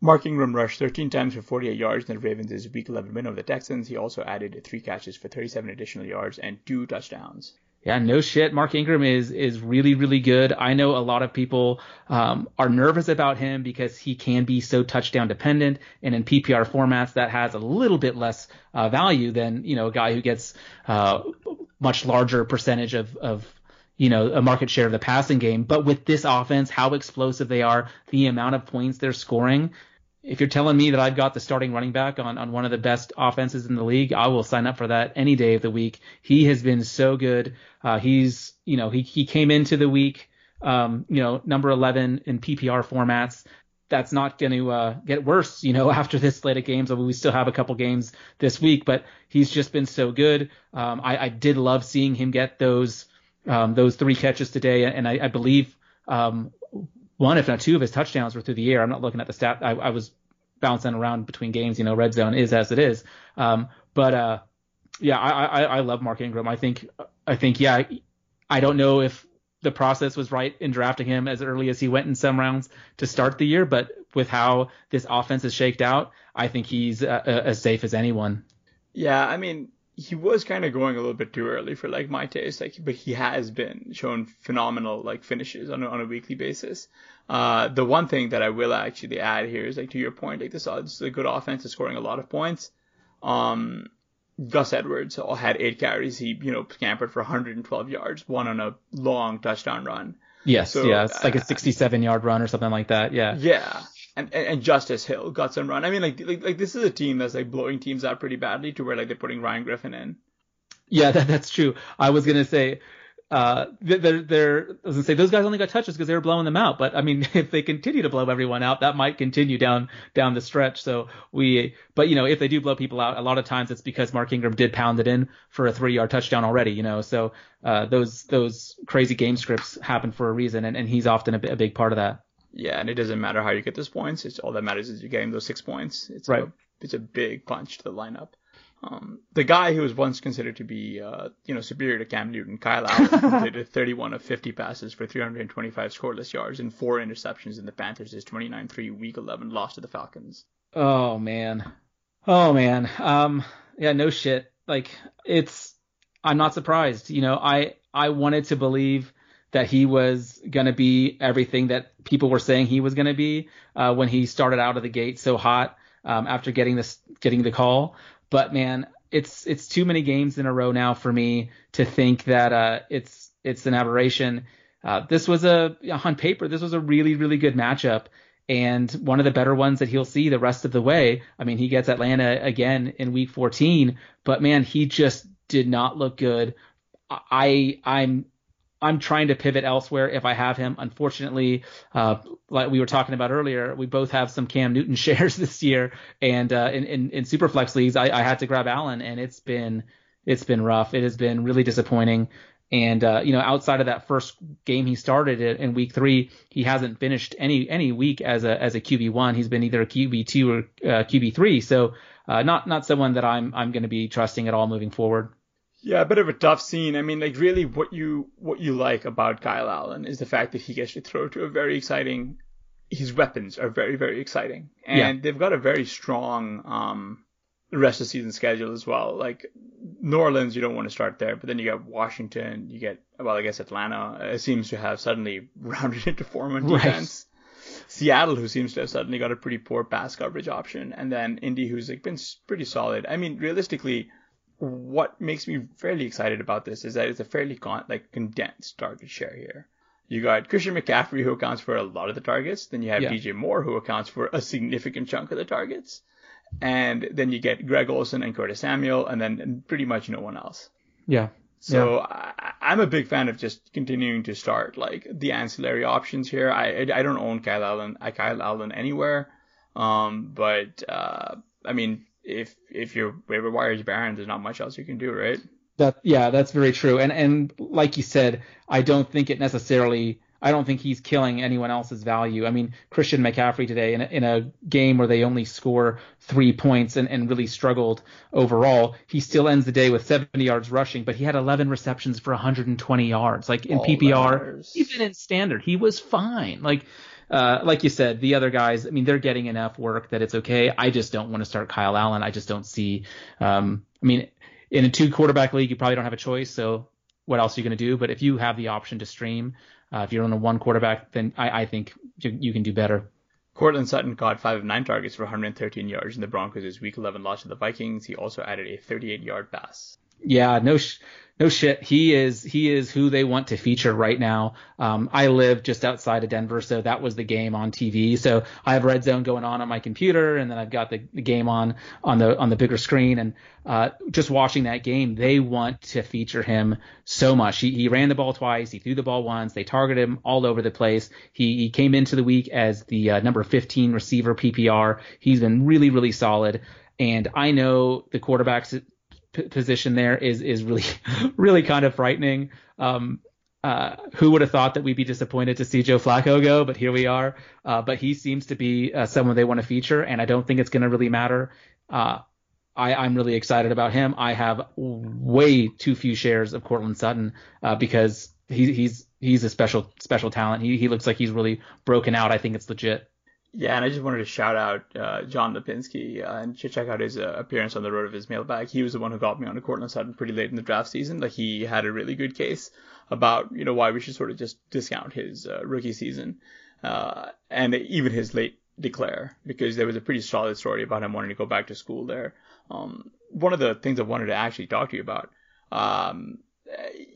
Mark Ingram rushed 13 times for 48 yards in the Ravens' Week 11 win over the Texans. He also added three catches for 37 additional yards and two touchdowns. Yeah, no shit. Mark Ingram is is really really good. I know a lot of people um, are nervous about him because he can be so touchdown dependent, and in PPR formats that has a little bit less uh, value than you know a guy who gets uh, much larger percentage of of you know a market share of the passing game. But with this offense, how explosive they are, the amount of points they're scoring, if you're telling me that I've got the starting running back on, on one of the best offenses in the league, I will sign up for that any day of the week. He has been so good. Uh, he's, you know, he, he came into the week, um, you know, number 11 in PPR formats. That's not going to uh, get worse, you know, after this slate of games. I mean, we still have a couple games this week, but he's just been so good. Um, I, I did love seeing him get those um, those three catches today, and I, I believe um, one, if not two, of his touchdowns were through the air. I'm not looking at the stat. I, I was bouncing around between games. You know, red zone is as it is. Um, But uh, yeah, I, I I love Mark Ingram. I think I think yeah, I don't know if the process was right in drafting him as early as he went in some rounds to start the year, but with how this offense is shaked out, I think he's uh, uh, as safe as anyone. Yeah, I mean, he was kind of going a little bit too early for like my taste, like, but he has been showing phenomenal like finishes on a, on a weekly basis. Uh, the one thing that I will actually add here is like to your point, like this, this is a good offense is scoring a lot of points. Um, Gus Edwards had eight carries. He, you know, scampered for 112 yards, one on a long touchdown run. Yes, so, yeah, it's like a 67 yard run or something like that. Yeah. Yeah. And, and, Justice Hill got some run. I mean, like, like, like this is a team that's like blowing teams out pretty badly to where like they're putting Ryan Griffin in. Yeah, that, that's true. I was gonna say uh, they're, they're, I was gonna say those guys only got touches because they were blowing them out. But I mean, if they continue to blow everyone out, that might continue down down the stretch. So we, but you know, if they do blow people out, a lot of times it's because Mark Ingram did pound it in for a three yard touchdown already. You know, so uh, those those crazy game scripts happen for a reason, and, and he's often a, a big part of that. Yeah, and it doesn't matter how you get those points. It's all that matters is you're getting those six points. It's right. A, it's a big punch to the lineup. Um, the guy who was once considered to be, uh, you know, superior to Cam Newton, Kyle Allen, completed 31 of 50 passes for 325 scoreless yards and four interceptions in the Panthers' 29-3 Week 11 loss to the Falcons. Oh man, oh man. Um, yeah, no shit. Like it's, I'm not surprised. You know, I I wanted to believe that he was gonna be everything that people were saying he was gonna be uh, when he started out of the gate so hot um, after getting this getting the call. But man, it's it's too many games in a row now for me to think that uh, it's it's an aberration. Uh, this was a on paper, this was a really really good matchup and one of the better ones that he'll see the rest of the way. I mean, he gets Atlanta again in week 14, but man, he just did not look good. I I'm I'm trying to pivot elsewhere if I have him. Unfortunately, uh, like we were talking about earlier, we both have some Cam Newton shares this year, and uh, in, in in Superflex leagues, I, I had to grab Allen, and it's been it's been rough. It has been really disappointing. And uh, you know, outside of that first game he started in week three, he hasn't finished any any week as a as a QB one. He's been either a QB two or uh, QB three. So uh, not not someone that I'm I'm going to be trusting at all moving forward. Yeah, a bit of a tough scene. I mean, like really, what you what you like about Kyle Allen is the fact that he gets to throw to a very exciting. His weapons are very very exciting, and yeah. they've got a very strong um rest of the season schedule as well. Like New Orleans, you don't want to start there, but then you get Washington, you get well, I guess Atlanta. It seems to have suddenly rounded into form on defense. Right. Seattle, who seems to have suddenly got a pretty poor pass coverage option, and then Indy, who's like been pretty solid. I mean, realistically what makes me fairly excited about this is that it's a fairly con- like condensed target share here. You got Christian McCaffrey who accounts for a lot of the targets. Then you have yeah. DJ Moore who accounts for a significant chunk of the targets. And then you get Greg Olsen and Curtis Samuel, and then pretty much no one else. Yeah. So yeah. I, am a big fan of just continuing to start like the ancillary options here. I I don't own Kyle Allen, I Kyle Allen anywhere, um, but uh, I mean if if your waiver wire is barren, there's not much else you can do, right? That yeah, that's very true. And and like you said, I don't think it necessarily. I don't think he's killing anyone else's value. I mean, Christian McCaffrey today in a, in a game where they only score three points and, and really struggled overall, he still ends the day with 70 yards rushing, but he had 11 receptions for 120 yards. Like in All PPR, matters. even in standard, he was fine. Like uh, like you said, the other guys, I mean, they're getting enough work that it's okay. I just don't want to start Kyle Allen. I just don't see. Um, I mean, in a two quarterback league, you probably don't have a choice. So what else are you going to do? But if you have the option to stream, uh, if you're on a one quarterback, then I, I think you, you, can do better. Courtland Sutton caught five of nine targets for 113 yards in the Broncos' Week 11 loss to the Vikings. He also added a 38-yard pass. Yeah, no, sh- no shit. He is he is who they want to feature right now. Um, I live just outside of Denver, so that was the game on TV. So I have Red Zone going on on my computer, and then I've got the, the game on on the on the bigger screen. And uh, just watching that game, they want to feature him so much. He, he ran the ball twice, he threw the ball once. They targeted him all over the place. He, he came into the week as the uh, number 15 receiver PPR. He's been really really solid. And I know the quarterbacks p- position there is is really really kind of frightening. Um, uh, who would have thought that we'd be disappointed to see Joe Flacco go? But here we are. Uh, but he seems to be uh, someone they want to feature, and I don't think it's going to really matter. Uh, I, I'm really excited about him. I have way too few shares of Courtland Sutton uh, because he, he's he's a special special talent. He he looks like he's really broken out. I think it's legit. Yeah, and I just wanted to shout out uh, John Lipinski uh, and check out his uh, appearance on the road of his mailbag. He was the one who got me on to Courtland Sutton pretty late in the draft season. Like he had a really good case about you know why we should sort of just discount his uh, rookie season uh, and even his late declare because there was a pretty solid story about him wanting to go back to school there. Um, one of the things I wanted to actually talk to you about, um,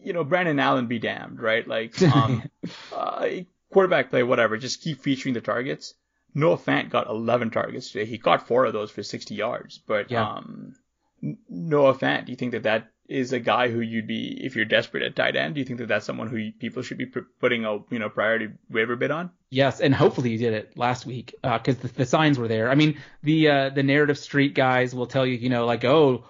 you know, Brandon Allen be damned, right? Like, um, uh, quarterback play, whatever, just keep featuring the targets. Noah Fant got 11 targets today. He caught four of those for 60 yards. But yeah. um, Noah Fant, do you think that that is a guy who you'd be, if you're desperate at tight end, do you think that that's someone who people should be putting a you know priority waiver bid on? Yes, and hopefully he did it last week because uh, the, the, signs were there. I mean, the uh, the narrative street guys will tell you, you know, like oh,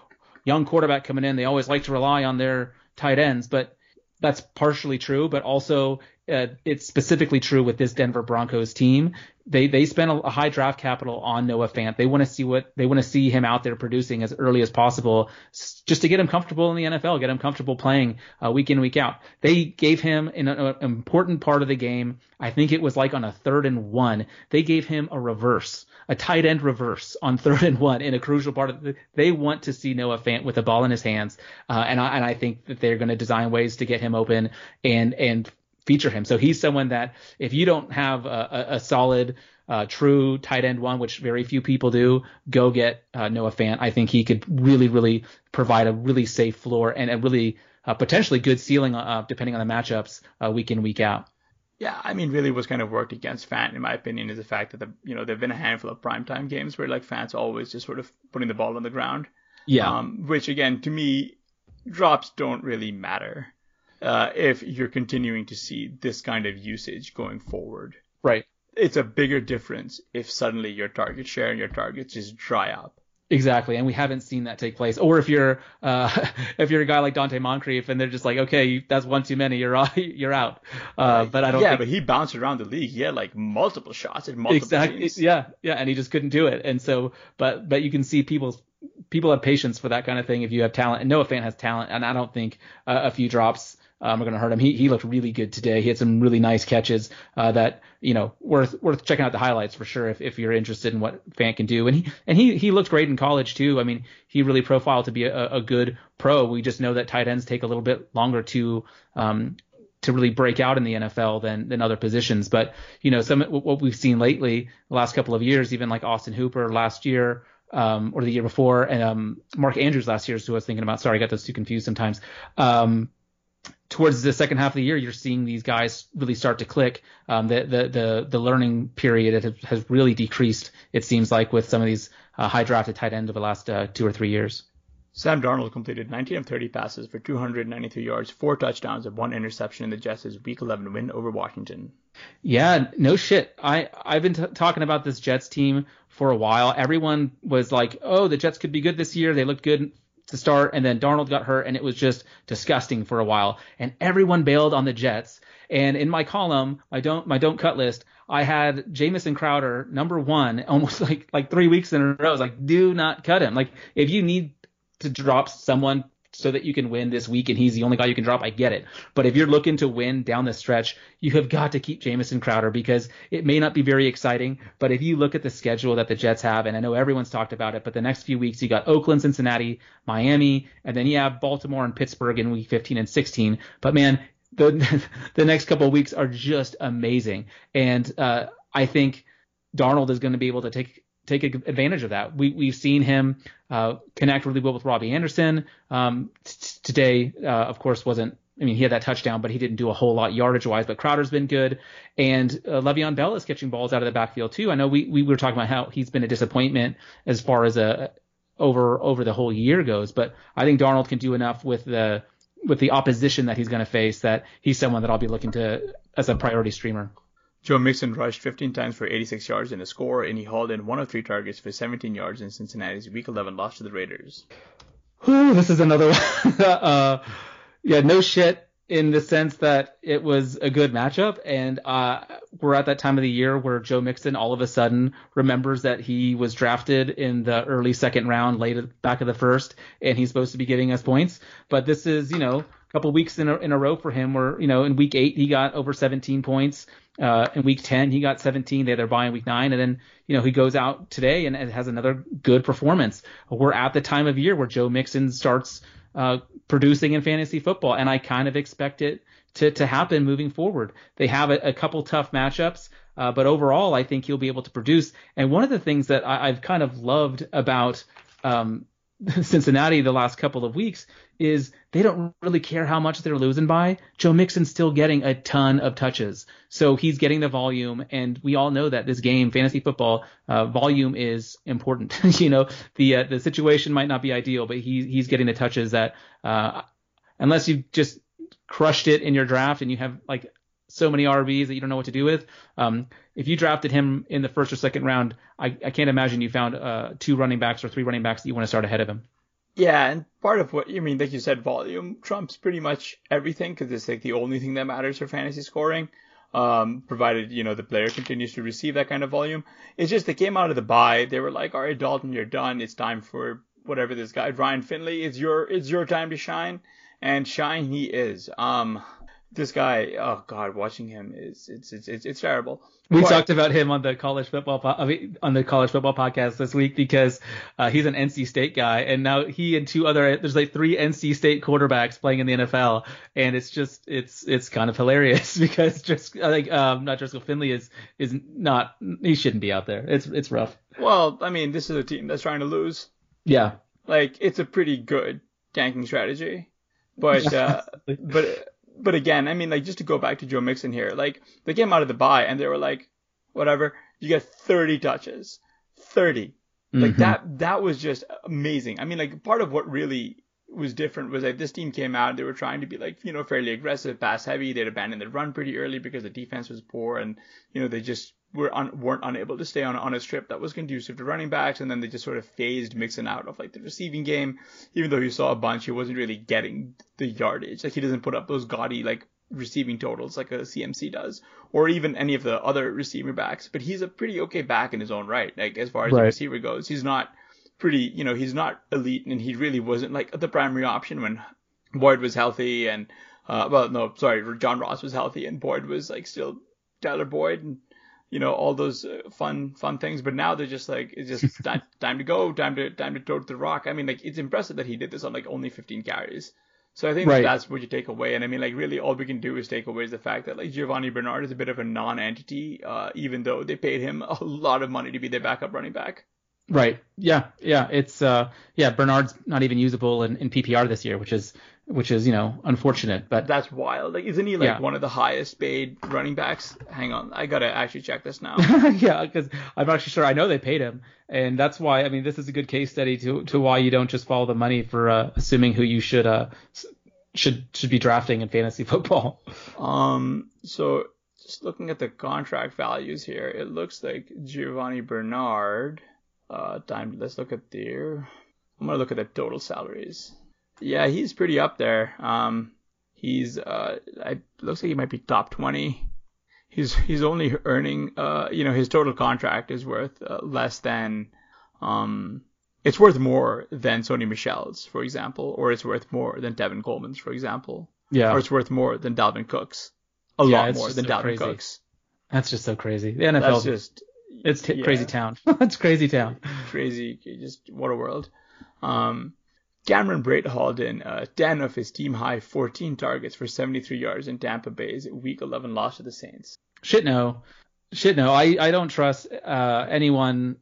young quarterback coming in, they always like to rely on their tight ends, but that's partially true, but also uh, it's specifically true with this Denver Broncos team. They they spent a, a high draft capital on Noah Fant. They want to see what they want to see him out there producing as early as possible, just to get him comfortable in the NFL, get him comfortable playing uh, week in week out. They gave him an, an important part of the game. I think it was like on a third and one. They gave him a reverse a tight end reverse on third and one in a crucial part of the, they want to see Noah Fant with a ball in his hands. Uh, and I, and I think that they're going to design ways to get him open and, and feature him. So he's someone that if you don't have a, a, a solid, uh, true tight end one, which very few people do, go get uh, Noah Fant. I think he could really, really provide a really safe floor and a really uh, potentially good ceiling, uh, depending on the matchups, uh, week in, week out. Yeah, I mean, really, what's kind of worked against Fant, in my opinion, is the fact that the you know there've been a handful of primetime games where like Fant's always just sort of putting the ball on the ground. Yeah. Um, which again, to me, drops don't really matter uh, if you're continuing to see this kind of usage going forward. Right. It's a bigger difference if suddenly your target share and your targets just dry up. Exactly, and we haven't seen that take place. Or if you're uh, if you're a guy like Donte Moncrief and they're just like, okay, that's one too many, you're you're out. Uh, but I don't. Yeah, think... but he bounced around the league. He had like multiple shots at multiple exactly. Teams. Yeah, yeah, and he just couldn't do it. And so, but but you can see people's people have patience for that kind of thing if you have talent. And Noah Fant has talent, and I don't think uh, a few drops um, are going to hurt him. He he looked really good today. He had some really nice catches uh, that you know worth worth checking out the highlights for sure if, if you're interested in what Fant can do. And he and he he looked great in college too. I mean he really profiled to be a, a good pro. We just know that tight ends take a little bit longer to um, to really break out in the NFL than than other positions. But you know, some what we've seen lately, the last couple of years, even like Austin Hooper last year, um, or the year before, and um, Mark Andrews last year is who I was thinking about. Sorry, I got those two confused sometimes. Um, towards the second half of the year, you're seeing these guys really start to click. Um, the, the, the, the learning period has, has really decreased, it seems like, with some of these uh, high drafted tight ends over the last uh, two or three years. Sam Darnold completed 19 of 30 passes for 293 yards, four touchdowns, and one interception in the Jets' Week 11 win over Washington. Yeah, no shit. I I've been t- talking about this Jets team for a while. Everyone was like, "Oh, the Jets could be good this year. They looked good to start, and then Darnold got hurt, and it was just disgusting for a while. And everyone bailed on the Jets. And in my column, my don't my don't cut list, I had Jamison Crowder number one, almost like like three weeks in a row. I was like, do not cut him. Like if you need to drop someone so that you can win this week and he's the only guy you can drop, I get it. But if you're looking to win down the stretch, you have got to keep Jamison Crowder because it may not be very exciting, but if you look at the schedule that the Jets have, and I know everyone's talked about it, but the next few weeks you got Oakland, Cincinnati, Miami, and then you have Baltimore and Pittsburgh in week 15 and 16. But man, the the next couple of weeks are just amazing. And uh, I think Darnold is going to be able to take take advantage of that. We we've seen him uh, connect really well with Robbie Anderson. Um, t- today, uh, of course, wasn't. I mean, he had that touchdown, but he didn't do a whole lot yardage wise. But Crowder's been good, and uh, Le'Veon Bell is catching balls out of the backfield too. I know we we were talking about how he's been a disappointment as far as a over over the whole year goes, but I think Darnold can do enough with the with the opposition that he's going to face that he's someone that I'll be looking to as a priority streamer. Joe Mixon rushed 15 times for 86 yards in a score, and he hauled in one of three targets for 17 yards in Cincinnati's Week 11 loss to the Raiders. This is another one. uh, yeah, no shit. in the sense that it was a good matchup, and uh, we're at that time of the year where Joe Mixon all of a sudden remembers that he was drafted in the early second round, late back of the first, and he's supposed to be giving us points. But this is, you know, couple weeks in a, in a row for him where, you know, in week eight he got over 17 points. Uh, in week 10 he got 17. They had their in week nine, and then you know he goes out today and, and has another good performance. We're at the time of year where Joe Mixon starts uh, producing in fantasy football, and I kind of expect it to to happen moving forward. They have a, a couple tough matchups, uh, but overall, I think he'll be able to produce. And one of the things that I, have kind of loved about um, Cincinnati the last couple of weeks is they don't really care how much they're losing by. Joe Mixon's still getting a ton of touches, so he's getting the volume, and we all know that this game, fantasy football, uh, volume is important. you know, the uh, the situation might not be ideal, but he he's getting the touches that uh, unless you've just crushed it in your draft and you have like so many RBs that you don't know what to do with. Um, if you drafted him in the first or second round, I, I can't imagine you found uh, two running backs or three running backs that you want to start ahead of him. Yeah, and part of what you mean, like you said, volume trumps pretty much everything because it's like the only thing that matters for fantasy scoring. Um, provided you know the player continues to receive that kind of volume. It's just they came out of the bye. They were like, all right, Dalton, you're done. It's time for whatever this guy, Ryan Finley. It's your it's your time to shine, and shine he is. Um, this guy, oh god, watching him is it's it's it's, it's terrible. We but, talked about him on the college football po- on the college football podcast this week because uh, he's an NC State guy, and now he and two other there's like three NC State quarterbacks playing in the NFL, and it's just it's it's kind of hilarious because just like um, not Driskel Finley is is not he shouldn't be out there. It's it's rough. Well, I mean, this is a team that's trying to lose. Yeah. Like it's a pretty good tanking strategy, but uh, but but again, I mean, like just to go back to Joe Mixon here, like they came out of the bye and they were like, whatever, you get 30 touches, 30. Like mm-hmm. that, that was just amazing. I mean, like part of what really was different was like this team came out, they were trying to be like, you know, fairly aggressive, pass heavy. They'd abandoned the run pretty early because the defense was poor and, you know, they just were un- weren't unable to stay on on a strip that was conducive to running backs, and then they just sort of phased Mixon out of like the receiving game. Even though you saw a bunch, he wasn't really getting the yardage. Like he doesn't put up those gaudy like receiving totals like a CMC does, or even any of the other receiver backs. But he's a pretty okay back in his own right. Like as far as right. the receiver goes, he's not pretty. You know, he's not elite, and he really wasn't like the primary option when Boyd was healthy and. Uh, well, no, sorry, John Ross was healthy and Boyd was like still Tyler Boyd and you know all those uh, fun fun things but now they're just like it's just time, time to go time to time to throw the rock i mean like it's impressive that he did this on like only 15 carries so i think right. that's what you take away and i mean like really all we can do is take away is the fact that like giovani bernard is a bit of a non-entity uh, even though they paid him a lot of money to be their backup running back Right. Yeah. Yeah. It's uh yeah, Bernard's not even usable in, in PPR this year, which is which is, you know, unfortunate. But that's wild. Like isn't he like yeah. one of the highest paid running backs? Hang on. I gotta actually check this now. yeah, because I'm actually sure I know they paid him. And that's why I mean this is a good case study to to why you don't just follow the money for uh assuming who you should uh should should be drafting in fantasy football. Um so just looking at the contract values here, it looks like Giovani Bernard uh, time. Let's look at there. I'm gonna look at the total salaries. Yeah, he's pretty up there. Um, he's uh, I looks like he might be top 20. He's he's only earning uh, you know, his total contract is worth uh, less than um, it's worth more than Sony Michel's, for example, or it's worth more than Tevin Coleman's, for example. Yeah. Or it's worth more than Dalvin Cook's. A yeah, lot more than so Dalvin crazy. Cook's. That's just so crazy. The NFL That's just it's t- yeah. crazy town. it's crazy town. Crazy, just what a world. Um, Cameron Brate hauled in uh, 10 of his team high 14 targets for 73 yards in Tampa Bay's Week 11 loss to the Saints. Shit no, shit no. I I don't trust uh, anyone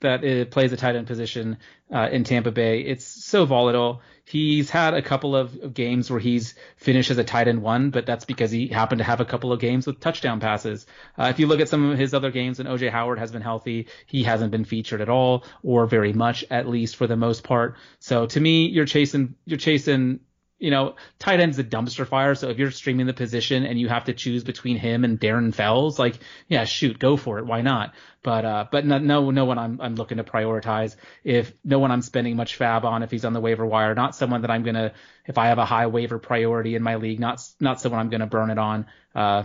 that it plays a tight end position uh, in Tampa Bay. It's so volatile. He's had a couple of games where he's finished as a tight end one, but that's because he happened to have a couple of games with touchdown passes. Uh, if you look at some of his other games, and OJ Howard has been healthy, he hasn't been featured at all, or very much, at least for the most part. So to me, you're chasing you're chasing you know, tight end's a dumpster fire. So if you're streaming the position and you have to choose between him and Darren Fells, like, yeah, shoot, go for it. Why not? But, uh, but no, no, no one I'm, I'm looking to prioritize. If no one I'm spending much FAAB on, if he's on the waiver wire, not someone that I'm going to, if I have a high waiver priority in my league, not, not someone I'm going to burn it on. Uh,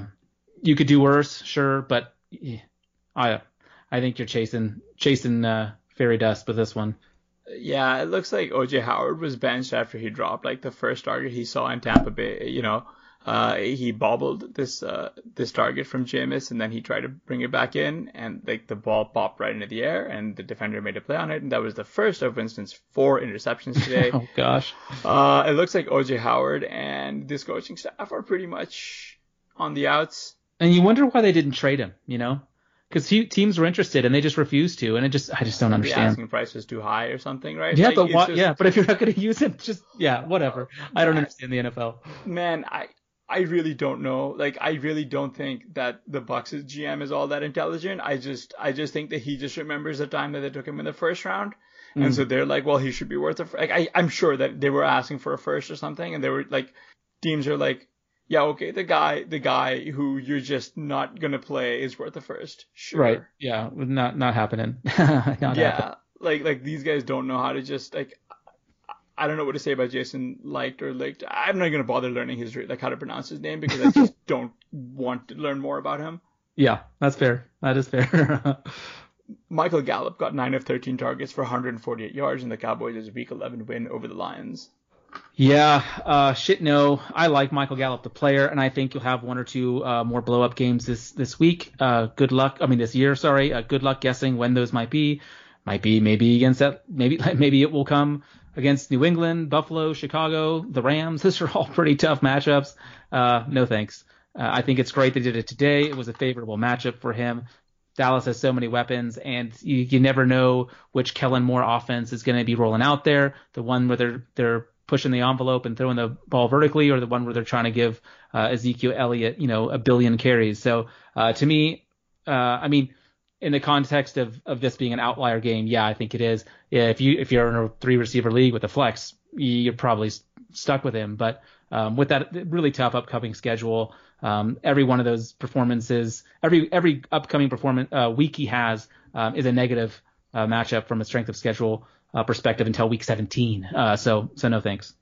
you could do worse, sure, but I, I think you're chasing, chasing, uh, fairy dust with this one. Yeah, it looks like OJ Howard was benched after he dropped like the first target he saw in Tampa Bay. You know, uh, he bobbled this uh, this target from Jameis, and then he tried to bring it back in, and like the ball popped right into the air, and the defender made a play on it, and that was the first of Winston's four interceptions today. oh gosh. Uh, it looks like OJ Howard and this coaching staff are pretty much on the outs. And you wonder why they didn't trade him. You know, because teams were interested and they just refused to, and it just I just don't understand. The asking price was too high or something, right? Yeah, like, but? Just... Yeah, but if you're not going to use it, just yeah, whatever. I don't understand the NFL. Man, I I really don't know. Like I really don't think that the Bucs' GM is all that intelligent. I just I just think that he just remembers the time that they took him in the first round. Mm. And so they're like, well, he should be worth a. Like I, I'm sure that they were asking for a first or something, and they were like, teams are like, yeah, okay, the guy, the guy who you're just not gonna play is worth the first. Sure. Right. Yeah. Not not happening. not yeah. Happening. Like like these guys don't know how to just like. I don't know what to say about Jason Licht or Licht. I'm not gonna bother learning his like how to pronounce his name because I just don't want to learn more about him. Yeah, that's fair. That is fair. Michael Gallup got 9 of 13 targets for 148 yards in the Cowboys' Week 11 win over the Lions. Yeah, uh, shit. No, I like Michael Gallup, the player, and I think you'll have one or two uh, more blow up games this this week. Uh, good luck. I mean, this year. Sorry. Uh, good luck guessing when those might be. Might be maybe against that. Maybe maybe it will come against New England, Buffalo, Chicago, the Rams. These are all pretty tough matchups. Uh, no thanks. Uh, I think it's great they did it today. It was a favorable matchup for him. Dallas has so many weapons, and you, you never know which Kellen Moore offense is going to be rolling out there. The one where they're they're pushing the envelope and throwing the ball vertically, or the one where they're trying to give uh, Ezekiel Elliott, you know, a billion carries. So uh, to me, uh, I mean, in the context of, of this being an outlier game, yeah, I think it is. If you if you're in a three receiver league with a flex, you're probably stuck with him. But um, with that really tough upcoming schedule, um, every one of those performances, every every upcoming performance uh, week he has um, is a negative uh, matchup from a strength of schedule uh, perspective until week 17. Uh, so so no thanks.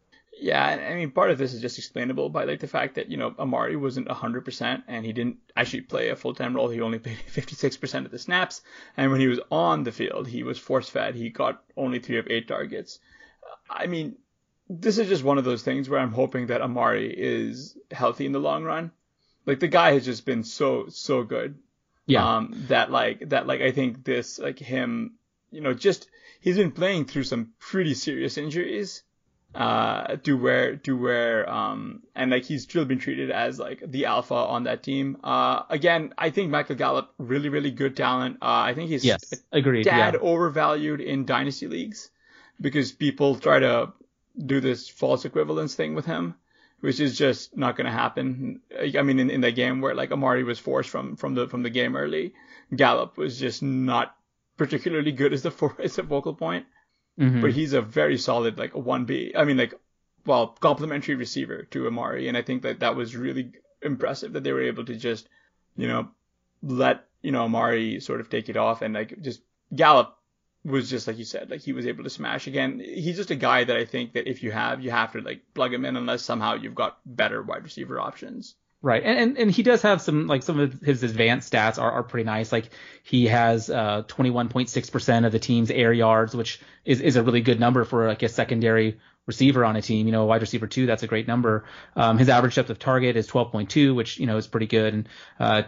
Yeah, I mean, part of this is just explainable by like the fact that you know Amari wasn't 100% and he didn't actually play a full-time role. He only played 56% of the snaps, and when he was on the field, he was force-fed. He got only three of eight targets. I mean, this is just one of those things where I'm hoping that Amari is healthy in the long run. Like the guy has just been so so good. Yeah. Um, that like that like I think this like him, you know, just he's been playing through some pretty serious injuries uh to where to where um and like he's still been treated as like the alpha on that team. Uh again i think michael gallup really really good talent. Uh i think he's yes agreed dad yeah. overvalued in dynasty leagues because people try to do this false equivalence thing with him which is just not going to happen i mean in, in the game where like amari was forced from from the from the game early gallup was just not particularly good as the for, as a focal point, mm-hmm. but he's a very solid like a one B. I mean like well complementary receiver to Amari, and I think that that was really impressive that they were able to just you know let you know Amari sort of take it off and like just Gallup was just like you said, like he was able to smash again. He's just a guy that I think that if you have, you have to like plug him in unless somehow you've got better wide receiver options. Right, and, and and he does have some like some of his advanced stats are, are pretty nice. Like he has uh 21.6% of the team's air yards, which is is a really good number for like a secondary receiver on a team. You know, a wide receiver two, that's a great number. Um, his average depth of target is 12.2, which you know is pretty good, and uh,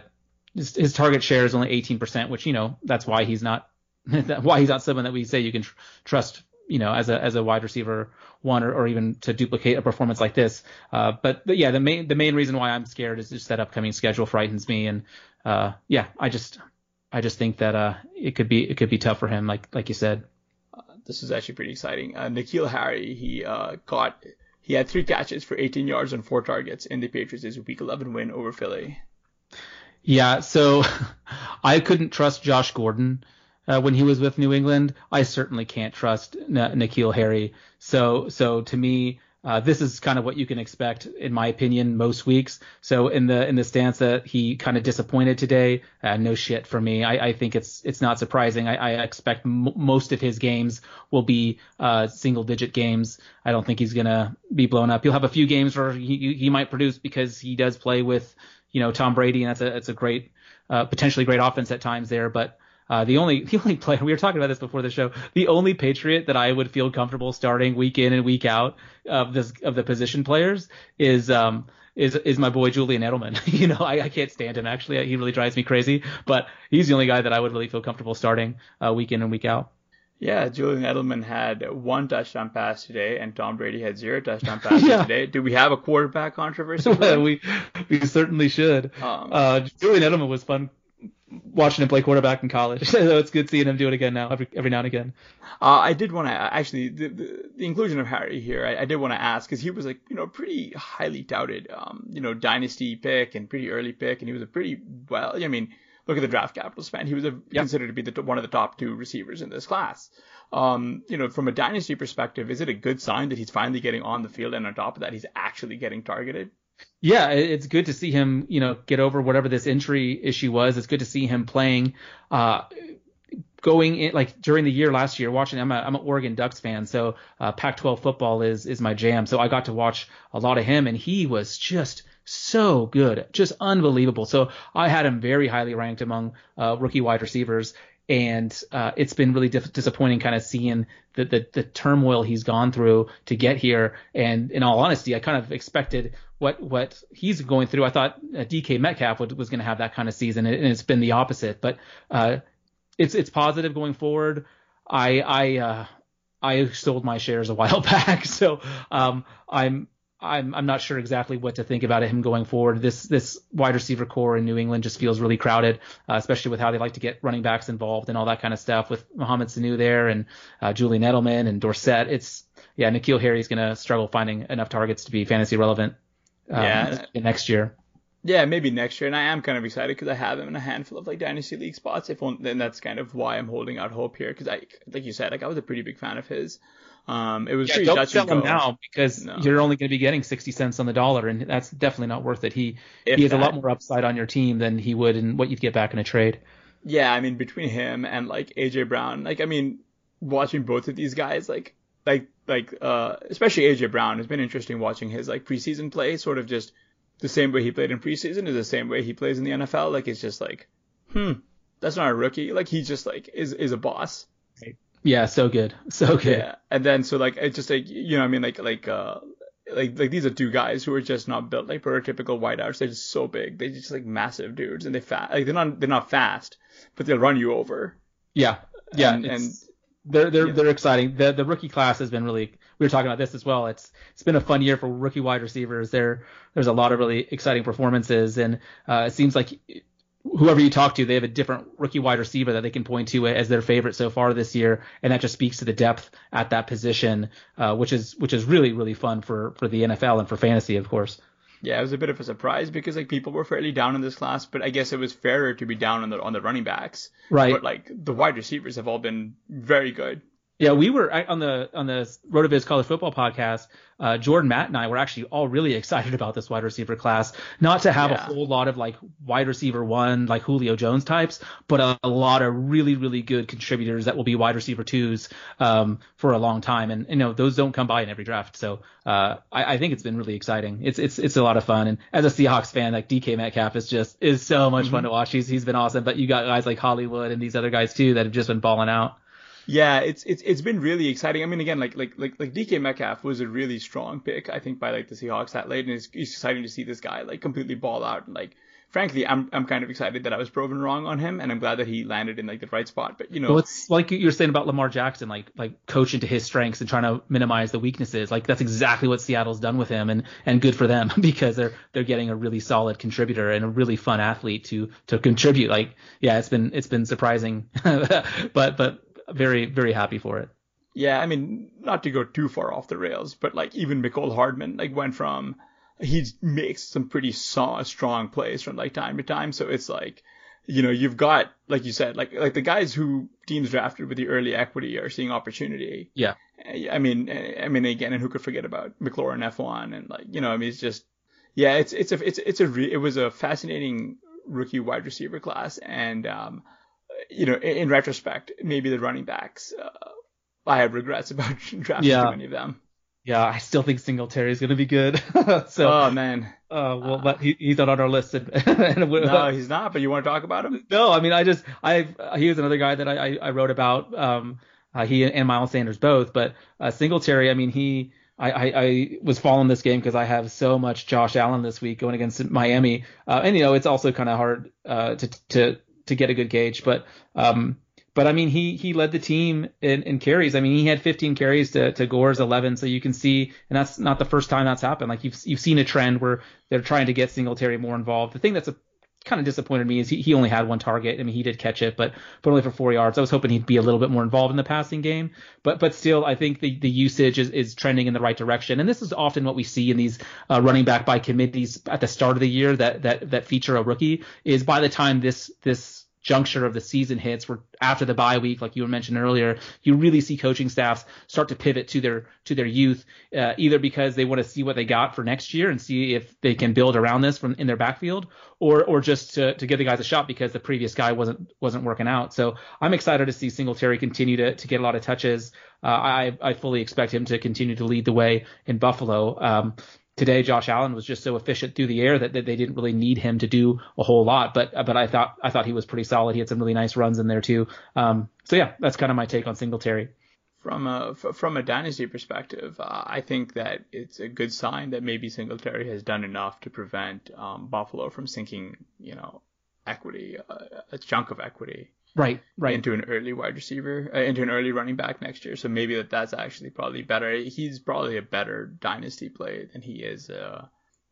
his, his target share is only 18%, which you know that's why he's not why he's not someone that we say you can tr- trust you know, as a as a wide receiver one or, or even to duplicate a performance like this. Uh, but, but yeah, the main the main reason why I'm scared is just that upcoming schedule frightens me, and uh, yeah, I just I just think that uh, it could be it could be tough for him, like like you said. Uh, this is actually pretty exciting. Uh, N'Keal Harry, he uh, caught he had three catches for 18 yards on four targets in the Patriots' Week 11 win over Philly. Yeah, so I couldn't trust Josh Gordon uh, when he was with New England. I certainly can't trust N- N'Keal Harry. So so to me, uh, this is kind of what you can expect, in my opinion, most weeks. So in the in the stance that he kind of disappointed today, uh, no shit for me. I, I think it's it's not surprising. I, I expect m- most of his games will be uh, single digit games. I don't think he's gonna be blown up. He'll have a few games where he he might produce because he does play with you know Tom Brady, and that's a that's a great uh, potentially great offense at times there, but. Uh, the only the only player we were talking about this before the show. The only Patriot that I would feel comfortable starting week in and week out of this of the position players is um is is my boy Julian Edelman. you know, I, I can't stand him actually. He really drives me crazy. But he's the only guy that I would really feel comfortable starting uh, week in and week out. Yeah, Julian Edelman had one touchdown pass today, and Tom Brady had zero touchdown passes yeah. today. Do we have a quarterback controversy? we we certainly should. Um, uh, Julian Edelman was fun watching him play quarterback in college. so it's good seeing him do it again now, every, every now and again. Uh, I did want to actually the, the, the, inclusion of Harry here. I, I did want to ask because he was like you know pretty highly touted, um, you know dynasty pick and pretty early pick, and he was a pretty well. I mean, look at the draft capital spent. He was a, yep. considered to be the, one of the top two receivers in this class. Um, you know, from a dynasty perspective, is it a good sign that he's finally getting on the field, and on top of that, he's actually getting targeted? Yeah, it's good to see him, you know, get over whatever this injury issue was. It's good to see him playing, uh, going in like during the year last year watching I'm a I'm an Oregon Ducks fan so uh, Pac-12 football is is my jam so I got to watch a lot of him and he was just so good just unbelievable so I had him very highly ranked among uh, rookie wide receivers and uh, it's been really disappointing kind of seeing the, the, the turmoil he's gone through to get here. And in all honesty, I kind of expected what what he's going through. I thought uh, DK Metcalf would, was going to have that kind of season, and it's been the opposite. But uh, it's it's positive going forward. I I uh, I sold my shares a while back, so um, I'm I'm I'm not sure exactly what to think about him going forward. This this wide receiver corps in New England just feels really crowded, uh, especially with how they like to get running backs involved and all that kind of stuff with Mohamed Sanu there and uh, Julian Edelman and Dorsett. It's yeah, N'Keal Harry's going to struggle finding enough targets to be fantasy relevant. Um, yeah, next year. Yeah, maybe next year, and I am kind of excited because I have him in a handful of like dynasty league spots. If then that's kind of why I'm holding out hope here because I, like you said, like I was a pretty big fan of his. Um, it was yeah, pretty don't sell him now because no. you're only going to be getting 60 cents on the dollar, and that's definitely not worth it. He if he has that, a lot more upside on your team than he would in what you'd get back in a trade. Yeah, I mean between him and like AJ Brown, like I mean watching both of these guys, like like like uh especially AJ Brown, it's been interesting watching his like preseason play, sort of just the same way he played in preseason is the same way he plays in the NFL. Like it's just like, hmm, that's not a rookie. Like he just like is is a boss. Yeah, so good, so good. Yeah, and then so like it's just like you know I mean like like uh like like these are two guys who are just not built like prototypical wideouts. They're just so big. They're just like massive dudes, and they fast. Like they're not they're not fast, but they'll run you over. Yeah, yeah, and, and they're they're yeah. they're exciting. The the rookie class has been really. We were talking about this as well. It's it's been a fun year for rookie wide receivers. There there's a lot of really exciting performances, and uh, it seems like whoever you talk to, they have a different rookie wide receiver that they can point to as their favorite so far this year, and that just speaks to the depth at that position, uh, which is which is really really fun for for the NFL and for fantasy, of course. Yeah, it was a bit of a surprise because like people were fairly down in this class, but I guess it was fairer to be down on the on the running backs. Right. But like the wide receivers have all been very good. Yeah, we were on the on the Rotoviz College Football podcast. Uh, Jordan, Matt, and I were actually all really excited about this wide receiver class. Not to have yeah. a whole lot of like wide receiver one, like Julio Jones types, but a, a, lot of really really good contributors that will be wide receiver twos um, for a long time. And you know those don't come by in every draft. So uh, I, I, think it's been really exciting. It's it's it's a lot of fun. And as a Seahawks fan, like DK Metcalf is just is so much mm-hmm. fun to watch. He's he's been awesome. But you got guys like Hollywood and these other guys too that have just been balling out. Yeah, it's it's it's been really exciting. I mean, again, like like like like DK Metcalf was a really strong pick, I think, by like the Seahawks that late, and it's, it's exciting to see this guy like completely ball out. And like, frankly, I'm I'm kind of excited that I was proven wrong on him, and I'm glad that he landed in like the right spot. But you know, well, it's like you're saying about Lamar Jackson, like like coaching to his strengths and trying to minimize the weaknesses. Like that's exactly what Seattle's done with him, and and good for them because they're they're getting a really solid contributor and a really fun athlete to to contribute. Like, yeah, it's been it's been surprising, but but very very happy for it. Yeah, I mean, not to go too far off the rails, but like even Mecole Hardman like went from he makes some pretty saw strong plays from like time to time, so it's like you know, you've got, like you said, like like the guys who teams drafted with the early equity are seeing opportunity. Yeah. I mean, I mean, again, and who could forget about McLaurin F1 and like, you know, I mean, it's just, yeah, it's it's a it's it's a re- it was a fascinating rookie wide receiver class, and um, you know, in, in retrospect, maybe the running backs, uh, I have regrets about drafting Yeah. too many of them. Yeah, I still think Singletary is going to be good. so, oh man, uh, well, but he, he's not on our list. And, and no, he's not. But you want to talk about him? No, I mean, I just, I, he was another guy that I, I, I wrote about, um, uh, he and Miles Sanders both, but, uh, Singletary, I mean, he, I, I, I was following this game because I have so much Josh Allen this week going against Miami. Uh, and, you know, it's also kind of hard, uh, to, to, to get a good gauge, but, um, but I mean, he, he led the team in, in carries. I mean, he had 15 carries to, to Gore's 11. So you can see, and that's not the first time that's happened. Like you've, you've seen a trend where they're trying to get Singletary more involved. The thing that's a, kind of disappointed me is he, he only had one target. I mean, he did catch it, but but only for four yards. I was hoping he'd be a little bit more involved in the passing game, but but still, I think the, the usage is, is trending in the right direction. And this is often what we see in these uh, running back by committees at the start of the year that that that feature a rookie. Is by the time this this juncture of the season hits, where after the bye week, like you mentioned earlier, you really see coaching staffs start to pivot to their to their youth, uh, either because they want to see what they got for next year and see if they can build around this from in their backfield, or or just to, to give the guys a shot because the previous guy wasn't wasn't working out. So I'm excited to see Singletary continue to to get a lot of touches. Uh, I I fully expect him to continue to lead the way in Buffalo. Um, today Josh Allen was just so efficient through the air that, that they didn't really need him to do a whole lot. But but I thought I thought he was pretty solid. He had some really nice runs in there too. Um, so yeah, that's kind of my take on Singletary. From a from a dynasty perspective, uh, I think that it's a good sign that maybe Singletary has done enough to prevent um, Buffalo from sinking, you know, equity, uh, a chunk of equity Right, right. into an early wide receiver, uh, into an early running back next year. So maybe that that's actually probably better. He's probably a better dynasty play than he is. Uh,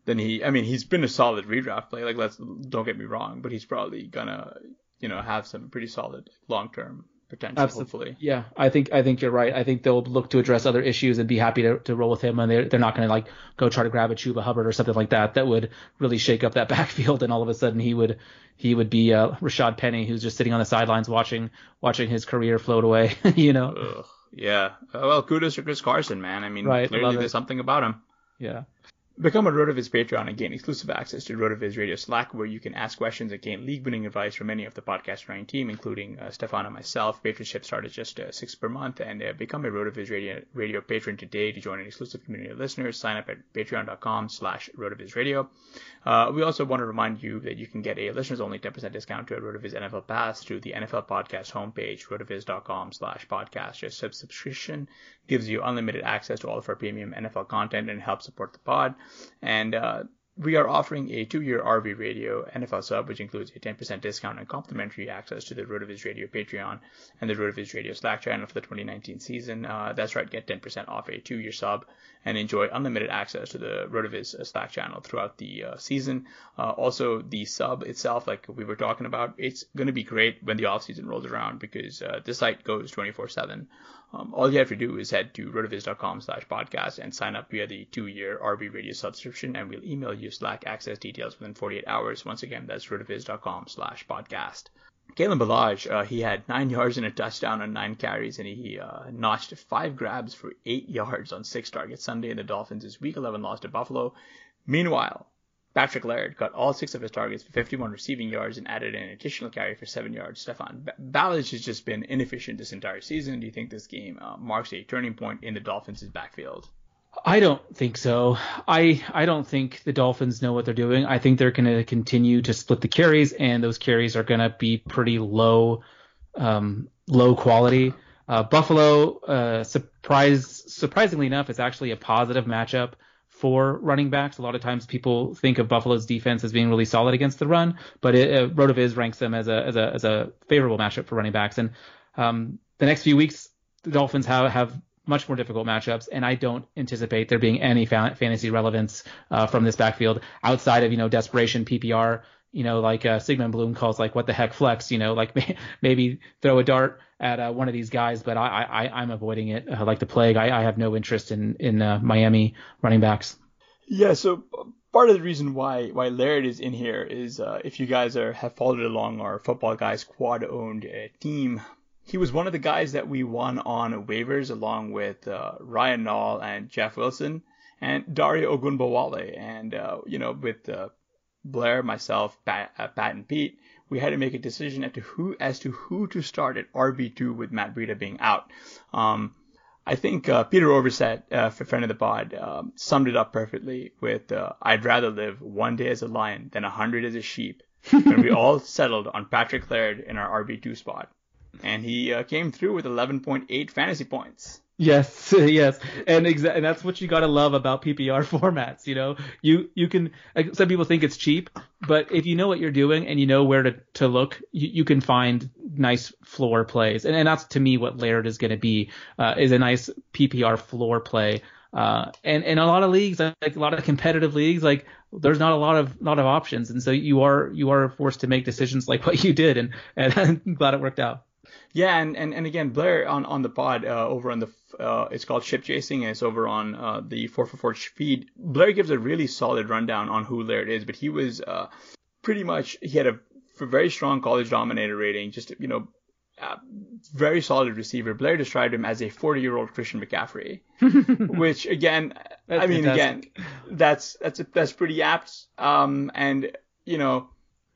than he. I mean, he's been a solid redraft play. Like, let's don't get me wrong, but he's probably gonna, you know, have some pretty solid long term potential. Hopefully. Yeah, I think I think you're right. I think they'll look to address other issues and be happy to, to roll with him, and they're they're not going to like go try to grab a Chuba Hubbard or something like that. That would really shake up that backfield, and all of a sudden he would he would be uh, Rashad Penny, who's just sitting on the sidelines watching watching his career float away. you know. Ugh, yeah. Uh, well, kudos to Chris Carson, man. I mean, Right, clearly love it. there's something about him. Yeah. Become a RotoViz Patreon and gain exclusive access to RotoViz Radio Slack, where you can ask questions and gain league-winning advice from many of the podcast running team, including uh, Stefan and myself. Patronship start at just uh, six per month, and uh, become a RotoViz Radio, Radio patron today to join an exclusive community of listeners. Sign up at patreon.com/slash RotoViz Radio. Uh, we also want to remind you that you can get a listeners-only 10% discount to a RotoViz NFL Pass through the NFL Podcast homepage, rotoviz.com/slash podcast. Your subscription gives you unlimited access to all of our premium NFL content and helps support the pod. And uh, we are offering a two-year RV Radio NFL sub, which includes a 10% discount and complimentary access to the RotoViz Radio Patreon and the RotoViz Radio Slack channel for the 2019 season. Uh, that's right, get 10% off a two-year sub and enjoy unlimited access to the RotoViz uh, Slack channel throughout the uh, season. Uh, also, the sub itself, like we were talking about, it's going to be great when the off season rolls around because uh, the site goes 24/7. Um, all you have to do is head to rotoviz.com slash podcast and sign up via the two-year RV radio subscription, and we'll email you Slack access details within 48 hours. Once again, that's rotoviz.com slash podcast. Kalen Ballage, uh, he had nine yards and a touchdown on nine carries, and he uh, notched five grabs for eight yards on six targets Sunday in the Dolphins' Week 11 loss to Buffalo. Meanwhile, Patrick Laird got all six of his targets for 51 receiving yards and added an additional carry for seven yards. Stefan, B- Ballage has just been inefficient this entire season. Do you think this game uh, marks a turning point in the Dolphins' backfield? I don't think so. I I don't think the Dolphins know what they're doing. I think they're going to continue to split the carries, and those carries are going to be pretty low, um, low quality. Uh, Buffalo, uh, surprise surprisingly enough, is actually a positive matchup for running backs. A lot of times people think of Buffalo's defense as being really solid against the run, but it, uh, Rotoviz ranks them as a as a as a favorable matchup for running backs. And um, the next few weeks, the Dolphins have have much more difficult matchups, and I don't anticipate there being any fa- fantasy relevance uh, from this backfield outside of you know desperation PPR. You know, like uh, Sigmund Bloom calls like what the heck flex. You know, like may- maybe throw a dart at uh, one of these guys, but I, I I'm avoiding it uh, like the plague. I, I have no interest in in uh, Miami running backs. Yeah, so part of the reason why why Laird is in here is uh, if you guys are have followed along our football guys quad owned uh, team, he was one of the guys that we won on waivers along with uh, Ryan Nall and Jeff Wilson and Dare Ogunbowale. And, uh, you know, with Blair, myself, Pat, uh, Pat, and Pete, we had to make a decision as to who as to who to start at RB2 with Matt Breida being out. Um, I think uh, Peter Overzet, uh, friend of the pod, um, summed it up perfectly with uh, I'd rather live one day as a lion than a hundred as a sheep. and we all settled on Patrick Laird in our RB2 spot and he uh, came through with 11.8 fantasy points. Yes, yes, and exactly, and that's what you gotta love about PPR formats. You know, you you can. Some people think it's cheap, but if you know what you're doing and you know where to to look, you, you can find nice floor plays, and, and that's to me what Laird is to be, uh, is a nice PPR floor play. Uh, and in a lot of leagues, like a lot of competitive leagues, like there's not a lot of lot of options, and so you are you are forced to make decisions like what you did, and and I'm glad it worked out. Yeah, and, and, and again, Blair on, on the pod uh, over on the uh, it's called Ship Chasing, and it's over on uh, the 444 feed. Blair gives a really solid rundown on who Laird is, but he was uh, pretty much he had a very strong college dominator rating, just you know, very solid receiver. Blair described him as a 40 year old Christian McCaffrey, which again, that's I mean, fantastic. again, that's that's that's pretty apt. Um, and you know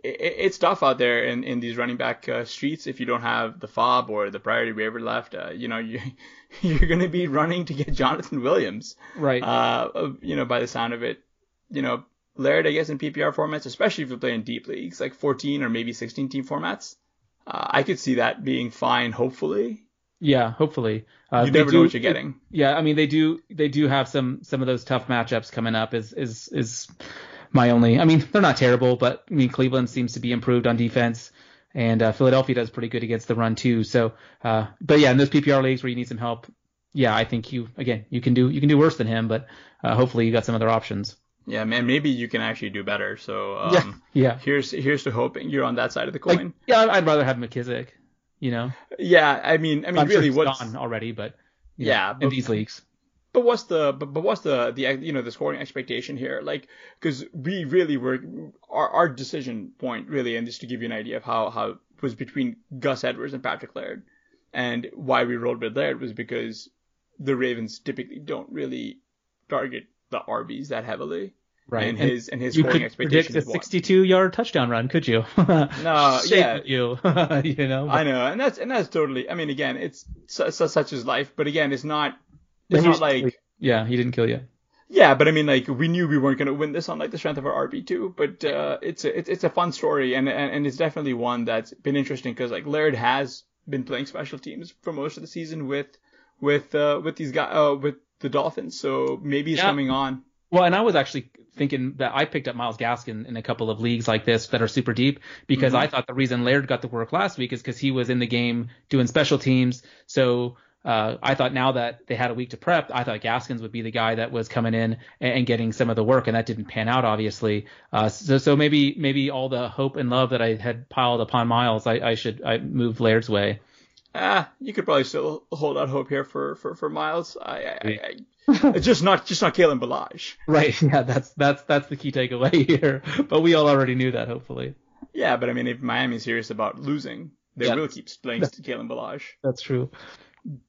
it, it's tough out there in, in these running back uh, streets if you don't have the FAAB or the priority waiver left. Uh, you know, you, you're going to be running to get Jonathan Williams. Right. Uh, you know, by the sound of it, you know, Laird, I guess, in PPR formats, especially if you're playing deep leagues, like 14 or maybe 16 team formats, uh, I could see that being fine, hopefully. Yeah, hopefully. Uh, you never do, know what you're getting. Yeah, I mean they do they do have some some of those tough matchups coming up. Is is is my only. I mean, they're not terrible, but I mean, Cleveland seems to be improved on defense, and uh, Philadelphia does pretty good against the run too. So, uh, but yeah, in those PPR leagues where you need some help, yeah, I think you again you can do you can do worse than him, but uh, hopefully you got some other options. Yeah, man, maybe you can actually do better. So um, yeah, yeah. Here's here's to hoping you're on that side of the coin. Like, yeah, I'd rather have McKissic. You know. Yeah, I mean, I mean, I'm really, sure what's gone already, but yeah, know, in these leagues but what's the but, but what's the the you know the scoring expectation here like because we really were our, our decision point really and just to give you an idea of how how was between Gus Edwards and Patrick Laird and why we rolled with Laird was because the Ravens typically don't really target the RBs that heavily Right. And, and his and his you scoring could predict a 62 yard touchdown run, could you? no, yeah, you, you know. I know, and that's and that's totally. I mean, again, it's such, such as life, but again, it's not it's not like yeah, he didn't kill you. Yeah, but I mean, like we knew we weren't going to win this on like the strength of our RB two, but uh, it's a it's, it's a fun story and, and and it's definitely one that's been interesting because like Laird has been playing special teams for most of the season with with uh, with these guys uh, with the Dolphins, so maybe he's yeah. coming on. Well, and I was actually thinking that I picked up Myles Gaskin in a couple of leagues like this that are super deep because mm-hmm. I thought the reason Laird got the work last week is because he was in the game doing special teams, so uh, I thought now that they had a week to prep, I thought Gaskins would be the guy that was coming in and, and getting some of the work, and that didn't pan out, obviously. Uh, so, so maybe maybe all the hope and love that I had piled upon Myles, I, I should I move Laird's way. Ah, you could probably still hold out hope here for for, for Myles. I, I, I just not just not Kalen Ballage. Right. Yeah. That's that's that's the key takeaway here. But we all already knew that, hopefully. Yeah, but I mean, if Miami's serious about losing, they yeah. will keep playing Kalen Ballage. That's true.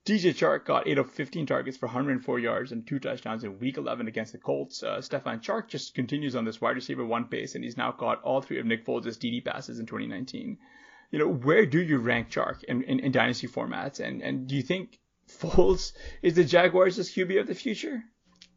DJ Chark got 8 of 15 targets for 104 yards and two touchdowns in Week 11 against the Colts. Uh, Stefan Chark just continues on this wide receiver one pace, and he's now caught all three of Nick Foles' TD passes in 2019. You know, where do you rank Chark in, in, in dynasty formats, and and do you think Foles is the Jaguars' QB of the future?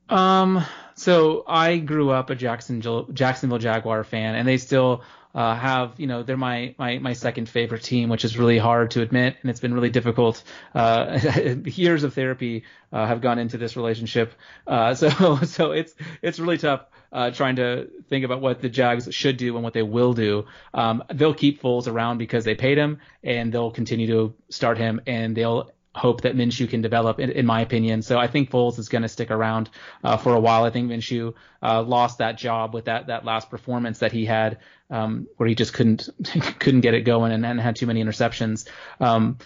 Um, so I grew up a Jacksonville Jacksonville Jaguar fan, and they still uh, have you know they're my, my my second favorite team, which is really hard to admit, and it's been really difficult. Uh, years of therapy uh, have gone into this relationship, uh, so so it's it's really tough uh, trying to think about what the Jags should do and what they will do. Um, they'll keep Foles around because they paid him, and they'll continue to start him, and they'll hope that Minshew can develop, in, in my opinion. So I think Foles is going to stick around uh, for a while. I think Minshew uh, lost that job with that that last performance that he had, um, where he just couldn't couldn't get it going and, and had too many interceptions. Um,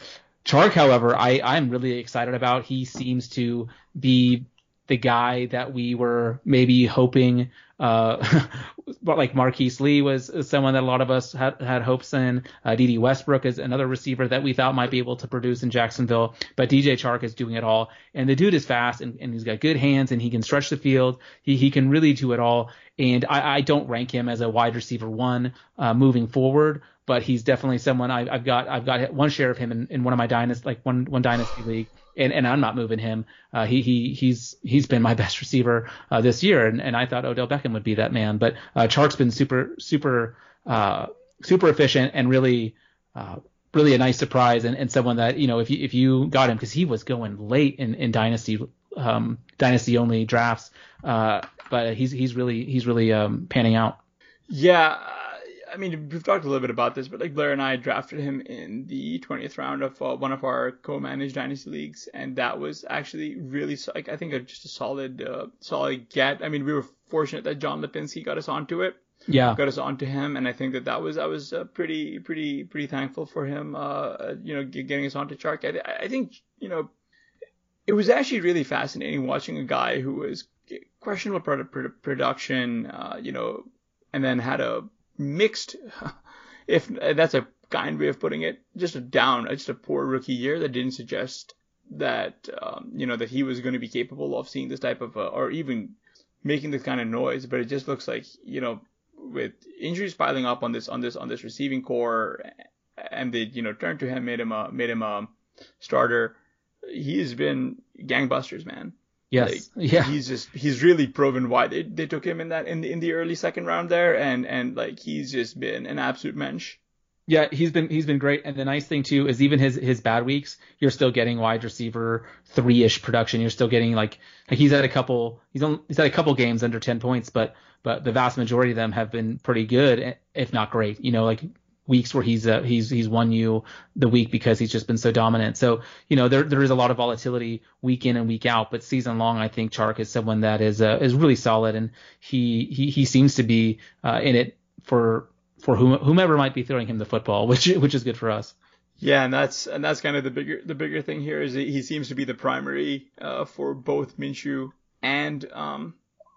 Chark, however, I I'm really excited about. He seems to be the guy that we were maybe hoping Uh, but like Marquise Lee was someone that a lot of us had, had hopes in. Uh, Dede Westbrook is another receiver that we thought might be able to produce in Jacksonville. But DJ Chark is doing it all. And the dude is fast and, and he's got good hands and he can stretch the field. He, he can really do it all. And I, I don't rank him as a wide receiver one uh, moving forward, but he's definitely someone I, have got. I've got one share of him in, in one of my dynasty, like one one dynasty league, and, and I'm not moving him. Uh, he he he's he's been my best receiver uh, this year, and, and I thought Odell Beckham would be that man, but uh, Chark's been super super uh, super efficient and really. Uh, really a nice surprise and, and someone that you know if you if you got him because he was going late in in dynasty um, dynasty only drafts uh, but he's he's really he's really um, panning out. Yeah, I mean we've talked a little bit about this, but like Blair and I drafted him in the 20th round of uh, one of our co-managed dynasty leagues, and that was actually really like I think just a solid uh, solid get. I mean we were fortunate that John Lipinski got us onto it. Yeah, got us onto him, and I think that that was I was uh, pretty pretty pretty thankful for him. Uh, you know, getting us onto Chark. I, I think you know it was actually really fascinating watching a guy who was questionable product, production, uh, you know, and then had a mixed, if that's a kind way of putting it, just a down, just a poor rookie year that didn't suggest that, um, you know, that he was going to be capable of seeing this type of, uh, or even making this kind of noise. But it just looks like, you know, with injuries piling up on this, on this, on this receiving corps, and they, you know, turned to him, made him a, made him a starter. He's been gangbusters, man. Yes. Like, yeah. He's just he's really proven why they, they took him in that in the in the early second round there, and and like he's just been an absolute mensch. Yeah, he's been he's been great, and the nice thing too is even his his bad weeks, you're still getting wide receiver three ish production. You're still getting like like he's had a couple he's on he's had a couple games under ten points, but but the vast majority of them have been pretty good, if not great. You know, like weeks where he's uh, he's he's won you the week because he's just been so dominant. So you know there there is a lot of volatility week in and week out, but season long I think Chark is someone that is uh, is really solid and he he he seems to be uh, in it for for whom, whomever might be throwing him the football, which which is good for us. Yeah, and that's and that's kind of the bigger the bigger thing here is he seems to be the primary uh, for both Minshew and um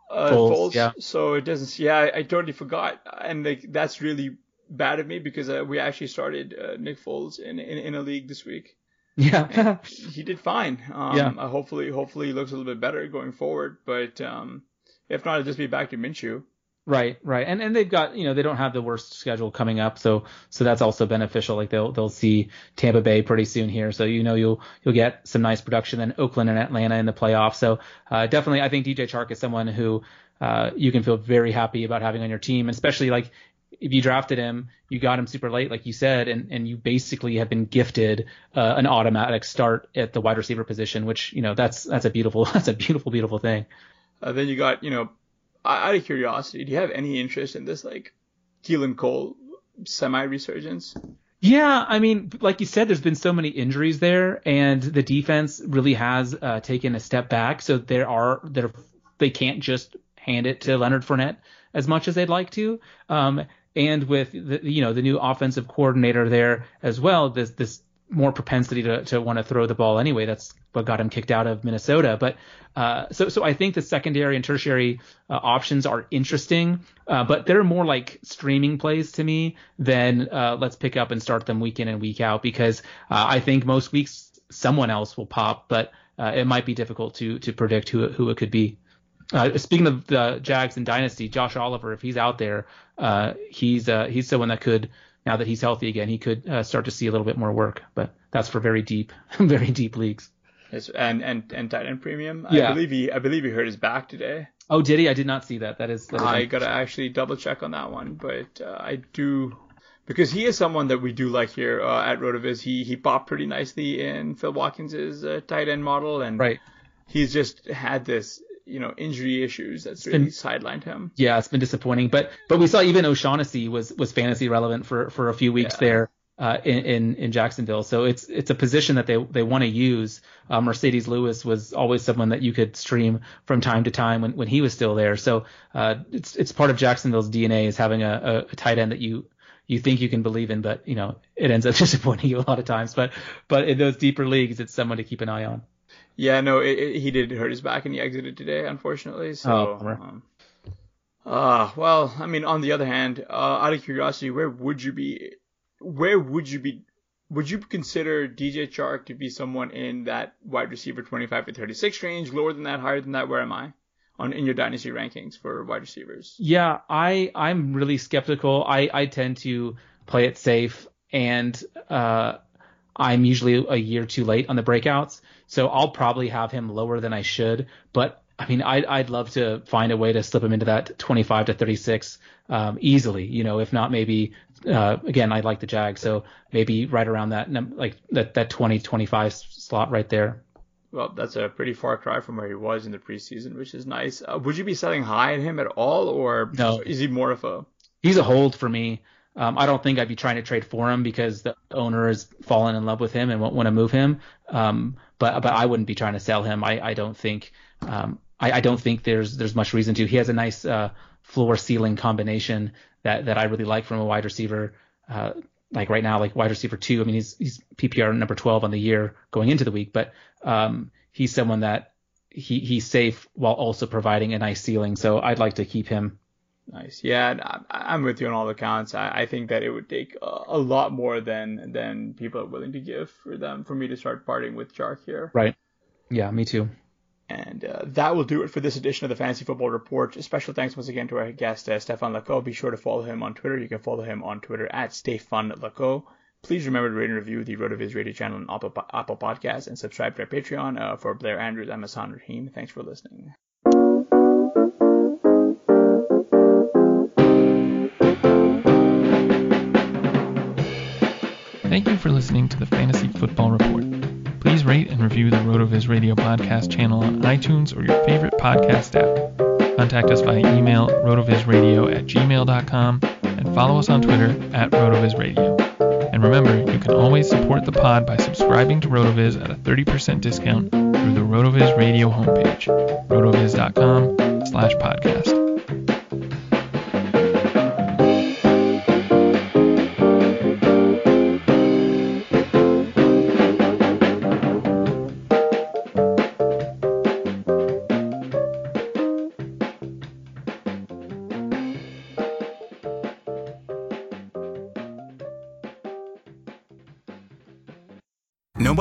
uh, Foles. Foles. Yeah. So it doesn't. Yeah, I, I totally forgot, and like that's really bad of me because uh, we actually started uh, Nick Foles in, in, in a league this week. Yeah, he did fine. Um, yeah. Uh, hopefully, hopefully he looks a little bit better going forward. But um, if not, it'll just be back to Minshew. Right, right, and and they've got you know they don't have the worst schedule coming up, so so that's also beneficial. Like they'll they'll see Tampa Bay pretty soon here, so you know you'll you'll get some nice production. Then Oakland and Atlanta in the playoffs, so uh, definitely I think DJ Chark is someone who uh, you can feel very happy about having on your team, especially like if you drafted him, you got him super late, like you said, and, and you basically have been gifted uh, an automatic start at the wide receiver position, which you know that's that's a beautiful that's a beautiful beautiful thing. Uh, then you got you know, out of curiosity, do you have any interest in this like Keelan Cole semi resurgence? Yeah, I mean, like you said, there's been so many injuries there, and the defense really has uh, taken a step back. So there are there they can't just hand it to Leonard Fournette as much as they'd like to. Um, and with the, you know the new offensive coordinator there as well, this this more propensity to, to want to throw the ball anyway. That's what got him kicked out of Minnesota. But uh, so so I think the secondary and tertiary uh, options are interesting, uh, but they're more like streaming plays to me than uh, let's pick up and start them week in and week out because uh, I think most weeks someone else will pop, but uh, it might be difficult to to predict who who it could be. Uh, speaking of the Jags and Dynasty, Josh Oliver, if he's out there, uh, he's uh, he's someone that could now that he's healthy again, he could uh, start to see a little bit more work. But that's for very deep, very deep leagues. Yes, and and and tight end premium. Yeah. I believe he I believe he hurt his back today. Oh, did he? I did not see that. That is. That is I gotta actually double check on that one, but uh, I do because he is someone that we do like here uh, at RotoViz. He he popped pretty nicely in Phil Watkins's uh, tight end model, and right. he's just had this you know injury issues that's really been, sidelined him. Yeah, it's been disappointing. But but we saw even O'Shaughnessy was was fantasy relevant for for a few weeks yeah. there. Uh, in, in, in Jacksonville, so it's it's a position that they they want to use. Uh, Marcedes Lewis was always someone that you could stream from time to time when, when he was still there. So uh, it's it's part of Jacksonville's DNA is having a, a, a tight end that you you think you can believe in, but you know it ends up disappointing you a lot of times. But but in those deeper leagues, it's someone to keep an eye on. Yeah, no, it, it, he did hurt his back and he exited today, unfortunately. So, oh, um, Uh, well, I mean, on the other hand, uh, out of curiosity, where would you be? Where would you be? Would you consider DJ Chark to be someone in that wide receiver 25 to 36 range, lower than that, higher than that? Where am I on in your dynasty rankings for wide receivers? Yeah, I I'm really skeptical. I I tend to play it safe, and uh, I'm usually a year too late on the breakouts, so I'll probably have him lower than I should. But I mean, I'd, I'd love to find a way to slip him into that 25 to 36 um, easily. You know, if not, maybe uh, again, I like the Jag, so maybe right around that like that that 20 25 slot right there. Well, that's a pretty far cry from where he was in the preseason, which is nice. Uh, would you be selling high on him at all, or no. is he more of a? He's a hold for me. Um, I don't think I'd be trying to trade for him because the owner has fallen in love with him and won't want to move him. Um, but but I wouldn't be trying to sell him. I, I don't think um, I, I don't think there's there's much reason to. He has a nice uh, floor ceiling combination that that I really like from a wide receiver. Uh, like right now, like wide receiver two. I mean, he's he's PPR number 12 on the year going into the week, but um, he's someone that he he's safe while also providing a nice ceiling. So I'd like to keep him. Nice. Yeah, I'm with you on all accounts. I, I think that it would take a, a, lot more than than people are willing to give for them for me to start parting with Chark here. Right. Yeah, me too. And uh, that will do it for this edition of the Fantasy Football Report. Special thanks once again to our guest, uh, Stefan Lako. Be sure to follow him on Twitter. You can follow him on Twitter at stayfunlako. Please remember to rate and review the RotoViz radio channel on Apple, Apple Podcasts and subscribe to our Patreon. Uh, for Blair Andrews, I'm Hasan Rahim. Thanks for listening. Thank you for listening to the Fantasy Football Report. Please rate and review the RotoViz Radio podcast channel on iTunes or your favorite podcast app. Contact us via email rotovizradio at gmail.com and follow us on Twitter at rotovizradio. And remember, you can always support the pod by subscribing to RotoViz at a 30% discount through the RotoViz Radio homepage, rotoviz.com slash podcast.